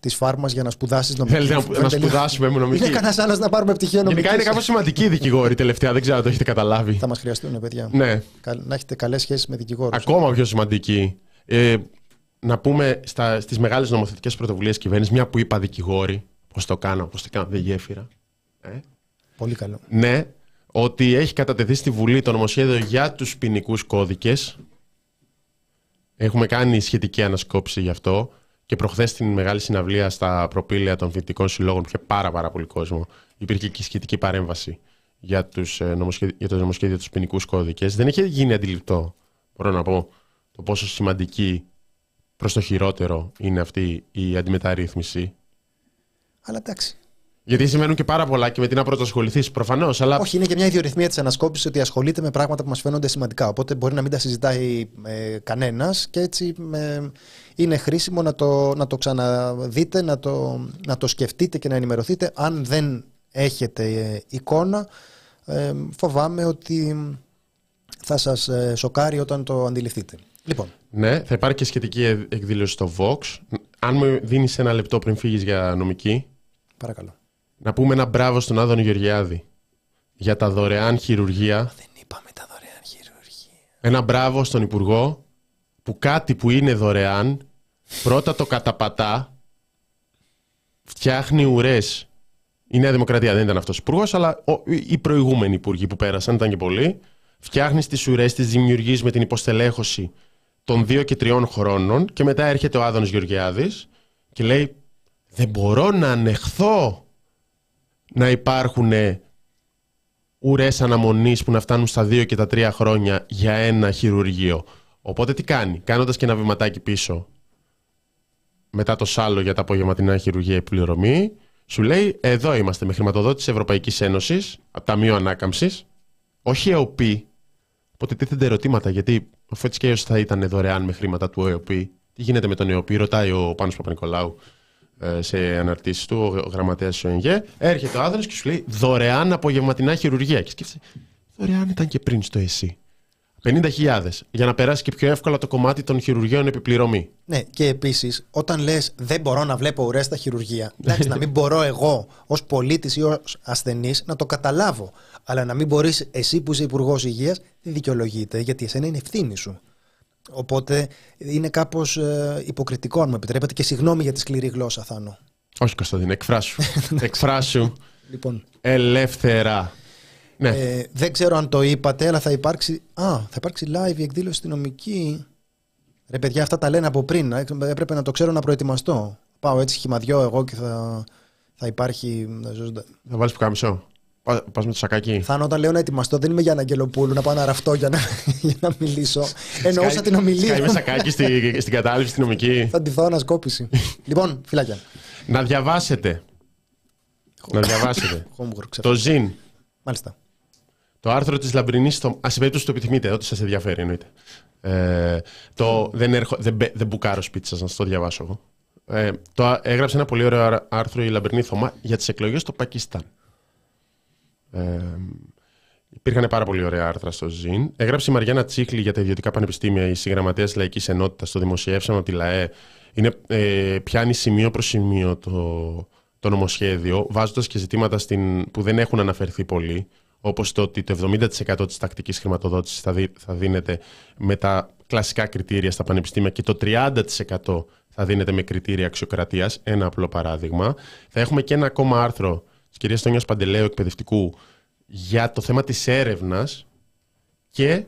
της φάρμας για να σπουδάσεις νομική. Θέλετε να, να σπουδάσουμε με νομική. Είναι κανένας άλλος να πάρουμε πτυχίο νομική. Γενικά είναι κάπως σημαντική η δικηγόρη τελευταία, δεν ξέρω αν το έχετε καταλάβει. Θα μας χρειαστούν, παιδιά. Ναι. Να έχετε καλές σχέσεις με δικηγόρους. Ακόμα πιο σημαντική. Ε, να πούμε στις μεγάλες νομοθετικές πρωτοβουλίες κυβέρνησης, μια που είπα δικηγόρη, πώς το κάνω, πώς το κάνω, δεν γέφυρα. Ε. Πολύ καλό. Ναι, ότι έχει κατατεθεί στη Βουλή το νομοσχέδιο για τους ποινικούς κώδικες Έχουμε κάνει σχετική ανασκόπηση γι' αυτό και προχθές στην μεγάλη συναυλία στα προπήλαια των φοιτητικών συλλόγων, που είχε πάρα, πάρα πολύ κόσμο, υπήρχε και σχετική παρέμβαση για, τους, ε, για το νομοσχέδιο τους ποινικού κώδικες. Δεν είχε γίνει αντιληπτό, μπορώ να πω, το πόσο σημαντική προς το χειρότερο είναι αυτή η αντιμεταρρύθμιση. Αλλά εντάξει. Γιατί σημαίνουν και πάρα πολλά και με τι να πρωτοασχοληθεί προφανώς. Αλλά... Όχι, είναι και μια ιδιορυθμία της ανασκόπησης ότι ασχολείται με πράγματα που μας φαίνονται σημαντικά. Οπότε μπορεί να μην τα συζητάει ε, κανένας και έτσι ε, είναι χρήσιμο να το, να το ξαναδείτε, να το, να το σκεφτείτε και να ενημερωθείτε. Αν δεν έχετε ε, εικόνα, ε, φοβάμαι ότι θα σας ε, σοκάρει όταν το αντιληφθείτε. Λοιπόν. Ναι, θα υπάρχει και σχετική εκδήλωση στο Vox. Αν μου δίνεις ένα λεπτό πριν φύγεις για νομική. Παρακαλώ. Να πούμε ένα μπράβο στον Άδωνο Γεωργιάδη για τα δωρεάν χειρουργία. Δεν είπαμε τα δωρεάν χειρουργία. Ένα μπράβο στον Υπουργό που κάτι που είναι δωρεάν πρώτα το καταπατά, φτιάχνει ουρές. Η Νέα Δημοκρατία δεν ήταν αυτός ο υπουργός, αλλά οι προηγούμενοι υπουργοί που πέρασαν ήταν και πολλοί. Φτιάχνει τις ουρές, τις δημιουργείς με την υποστελέχωση των δύο και τριών χρόνων και μετά έρχεται ο Άδωνο Γεωργιάδης και λέει: Δεν μπορώ να ανεχθώ να υπάρχουν ουρές αναμονής που να φτάνουν στα δύο και τα τρία χρόνια για ένα χειρουργείο. Οπότε τι κάνει, κάνοντας και ένα βηματάκι πίσω μετά το σάλο για τα απογευματινά χειρουργία επιπληρωμή, σου λέει εδώ είμαστε με χρηματοδότηση Ευρωπαϊκής Ένωσης, από Ταμείο Ανάκαμψης, όχι ΕΟΠΗ, οπότε τίθενται ερωτήματα γιατί αφού έτσι και θα ήταν δωρεάν με χρήματα του ΕΟΠΗ, τι γίνεται με τον ΕΟΠΗ, ρωτάει ο Πάνος Παπα-Νικολάου. ε, σε αναρτήσεις του, ο γραμματέας του ΕΝΓΕ. Έρχεται ο άνθρωπο και σου λέει δωρεάν απογευματινά χειρουργία. Και σκέφτεσαι, δωρεάν ήταν και πριν στο ΕΣΥ. 50.000 για να περάσει και πιο εύκολα το κομμάτι των χειρουργείων επιπληρωμή. Ναι, και επίσης, όταν λες δεν μπορώ να βλέπω ουρέ στα χειρουργεία, εντάξει, να μην μπορώ εγώ ως πολίτης ή ως ασθενής να το καταλάβω. Αλλά να μην μπορείς εσύ που είσαι υπουργός υγείας, δεν δικαιολογείται, γιατί εσένα είναι ευθύνη σου. Οπότε είναι κάπως ε, υποκριτικό, αν μου επιτρέπετε, και συγγνώμη για τη σκληρή γλώσσα, Θάνο. Όχι, Κωνσταντίνε, εκφράσου. εκφράσου. Λοιπόν. Ελεύθερα. Ναι. Ε, δεν ξέρω αν το είπατε, αλλά θα υπάρξει. Α, θα υπάρξει live η εκδήλωση στην νομική. Ρε παιδιά, αυτά τα λένε από πριν. Ε, έπρεπε να το ξέρω να προετοιμαστώ. Πάω έτσι χυμαδιό εγώ και θα, θα υπάρχει. Θα βάλεις που κάμισο. Πας με το σακάκι. Θα όταν λέω να ετοιμαστώ, δεν είμαι για Αγγελοπούλου να πάω να ραφτώ για να, για να μιλήσω. Εννοούσα την ομιλία. Σκάει με σακάκι στη, στην κατάληψη στην νομική. Θα τη δω ανασκόπηση. λοιπόν, φυλάκια. Να διαβάσετε. να διαβάσετε. το ζήν. Μάλιστα. Το άρθρο της Λαμπρινής. Στο... Α, σε περίπτωση το επιθυμείτε, ό,τι σας ενδιαφέρει εννοείται. Ε, το, δεν, έρχο, δεν, δεν μπουκάρω σπίτι σας, να σας το διαβάσω εγώ. Ε, το, έγραψε ένα πολύ ωραίο άρθρο η Λαμπρινή Θωμά για τις εκλογές στο Πακιστάν. Ε, υπήρχαν πάρα πολύ ωραία άρθρα στο ΖΙΝ. Έγραψε η Μαριάννα Τσίχλη για τα ιδιωτικά πανεπιστήμια, η συγγραμματέας Λαϊκής Ενότητας. Το δημοσιεύσαμε από τη ΛΑΕ. Είναι, ε, πιάνει σημείο προς σημείο το, το νομοσχέδιο, βάζοντας και ζητήματα στην, που δεν έχουν αναφερθεί πολύ, όπως το ότι το 70% της τακτικής χρηματοδότησης θα, θα δίνεται με τα κλασικά κριτήρια στα πανεπιστήμια και το 30% θα δίνεται με κριτήρια αξιοκρατίας, ένα απλό παράδειγμα. Θα έχουμε και ένα ακόμα άρθρο της κυρίας Τόνιας Παντελέου εκπαιδευτικού για το θέμα της έρευνας και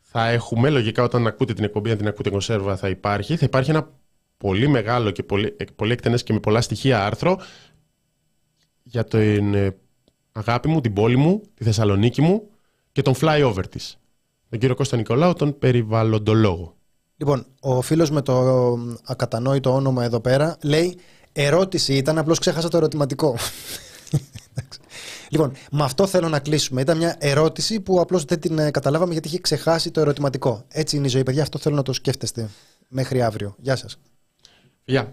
θα έχουμε, λογικά όταν ακούτε την εκπομπή, αν την ακούτε κονσέρβα θα υπάρχει, θα υπάρχει ένα πολύ μεγάλο και πολύ, πολύ εκτενές και με πολλά στοιχεία άρθρο για την ε, αγάπη μου, την πόλη μου, τη Θεσσαλονίκη μου και τον flyover της. Τον κύριο Κώστα Νικολάου, τον περιβαλλοντολόγο. Λοιπόν, ο φίλος με το ακατανόητο όνομα εδώ πέρα λέει ερώτηση ήταν, απλώς ξέχασα το ερωτηματικό. Λοιπόν, με αυτό θέλω να κλείσουμε. Ήταν μια ερώτηση που απλώς δεν την ε, καταλάβαμε γιατί είχε ξεχάσει το ερωτηματικό. Έτσι είναι η ζωή, παιδιά. Αυτό θέλω να το σκέφτεστε μέχρι αύριο. Γεια σας. Γεια.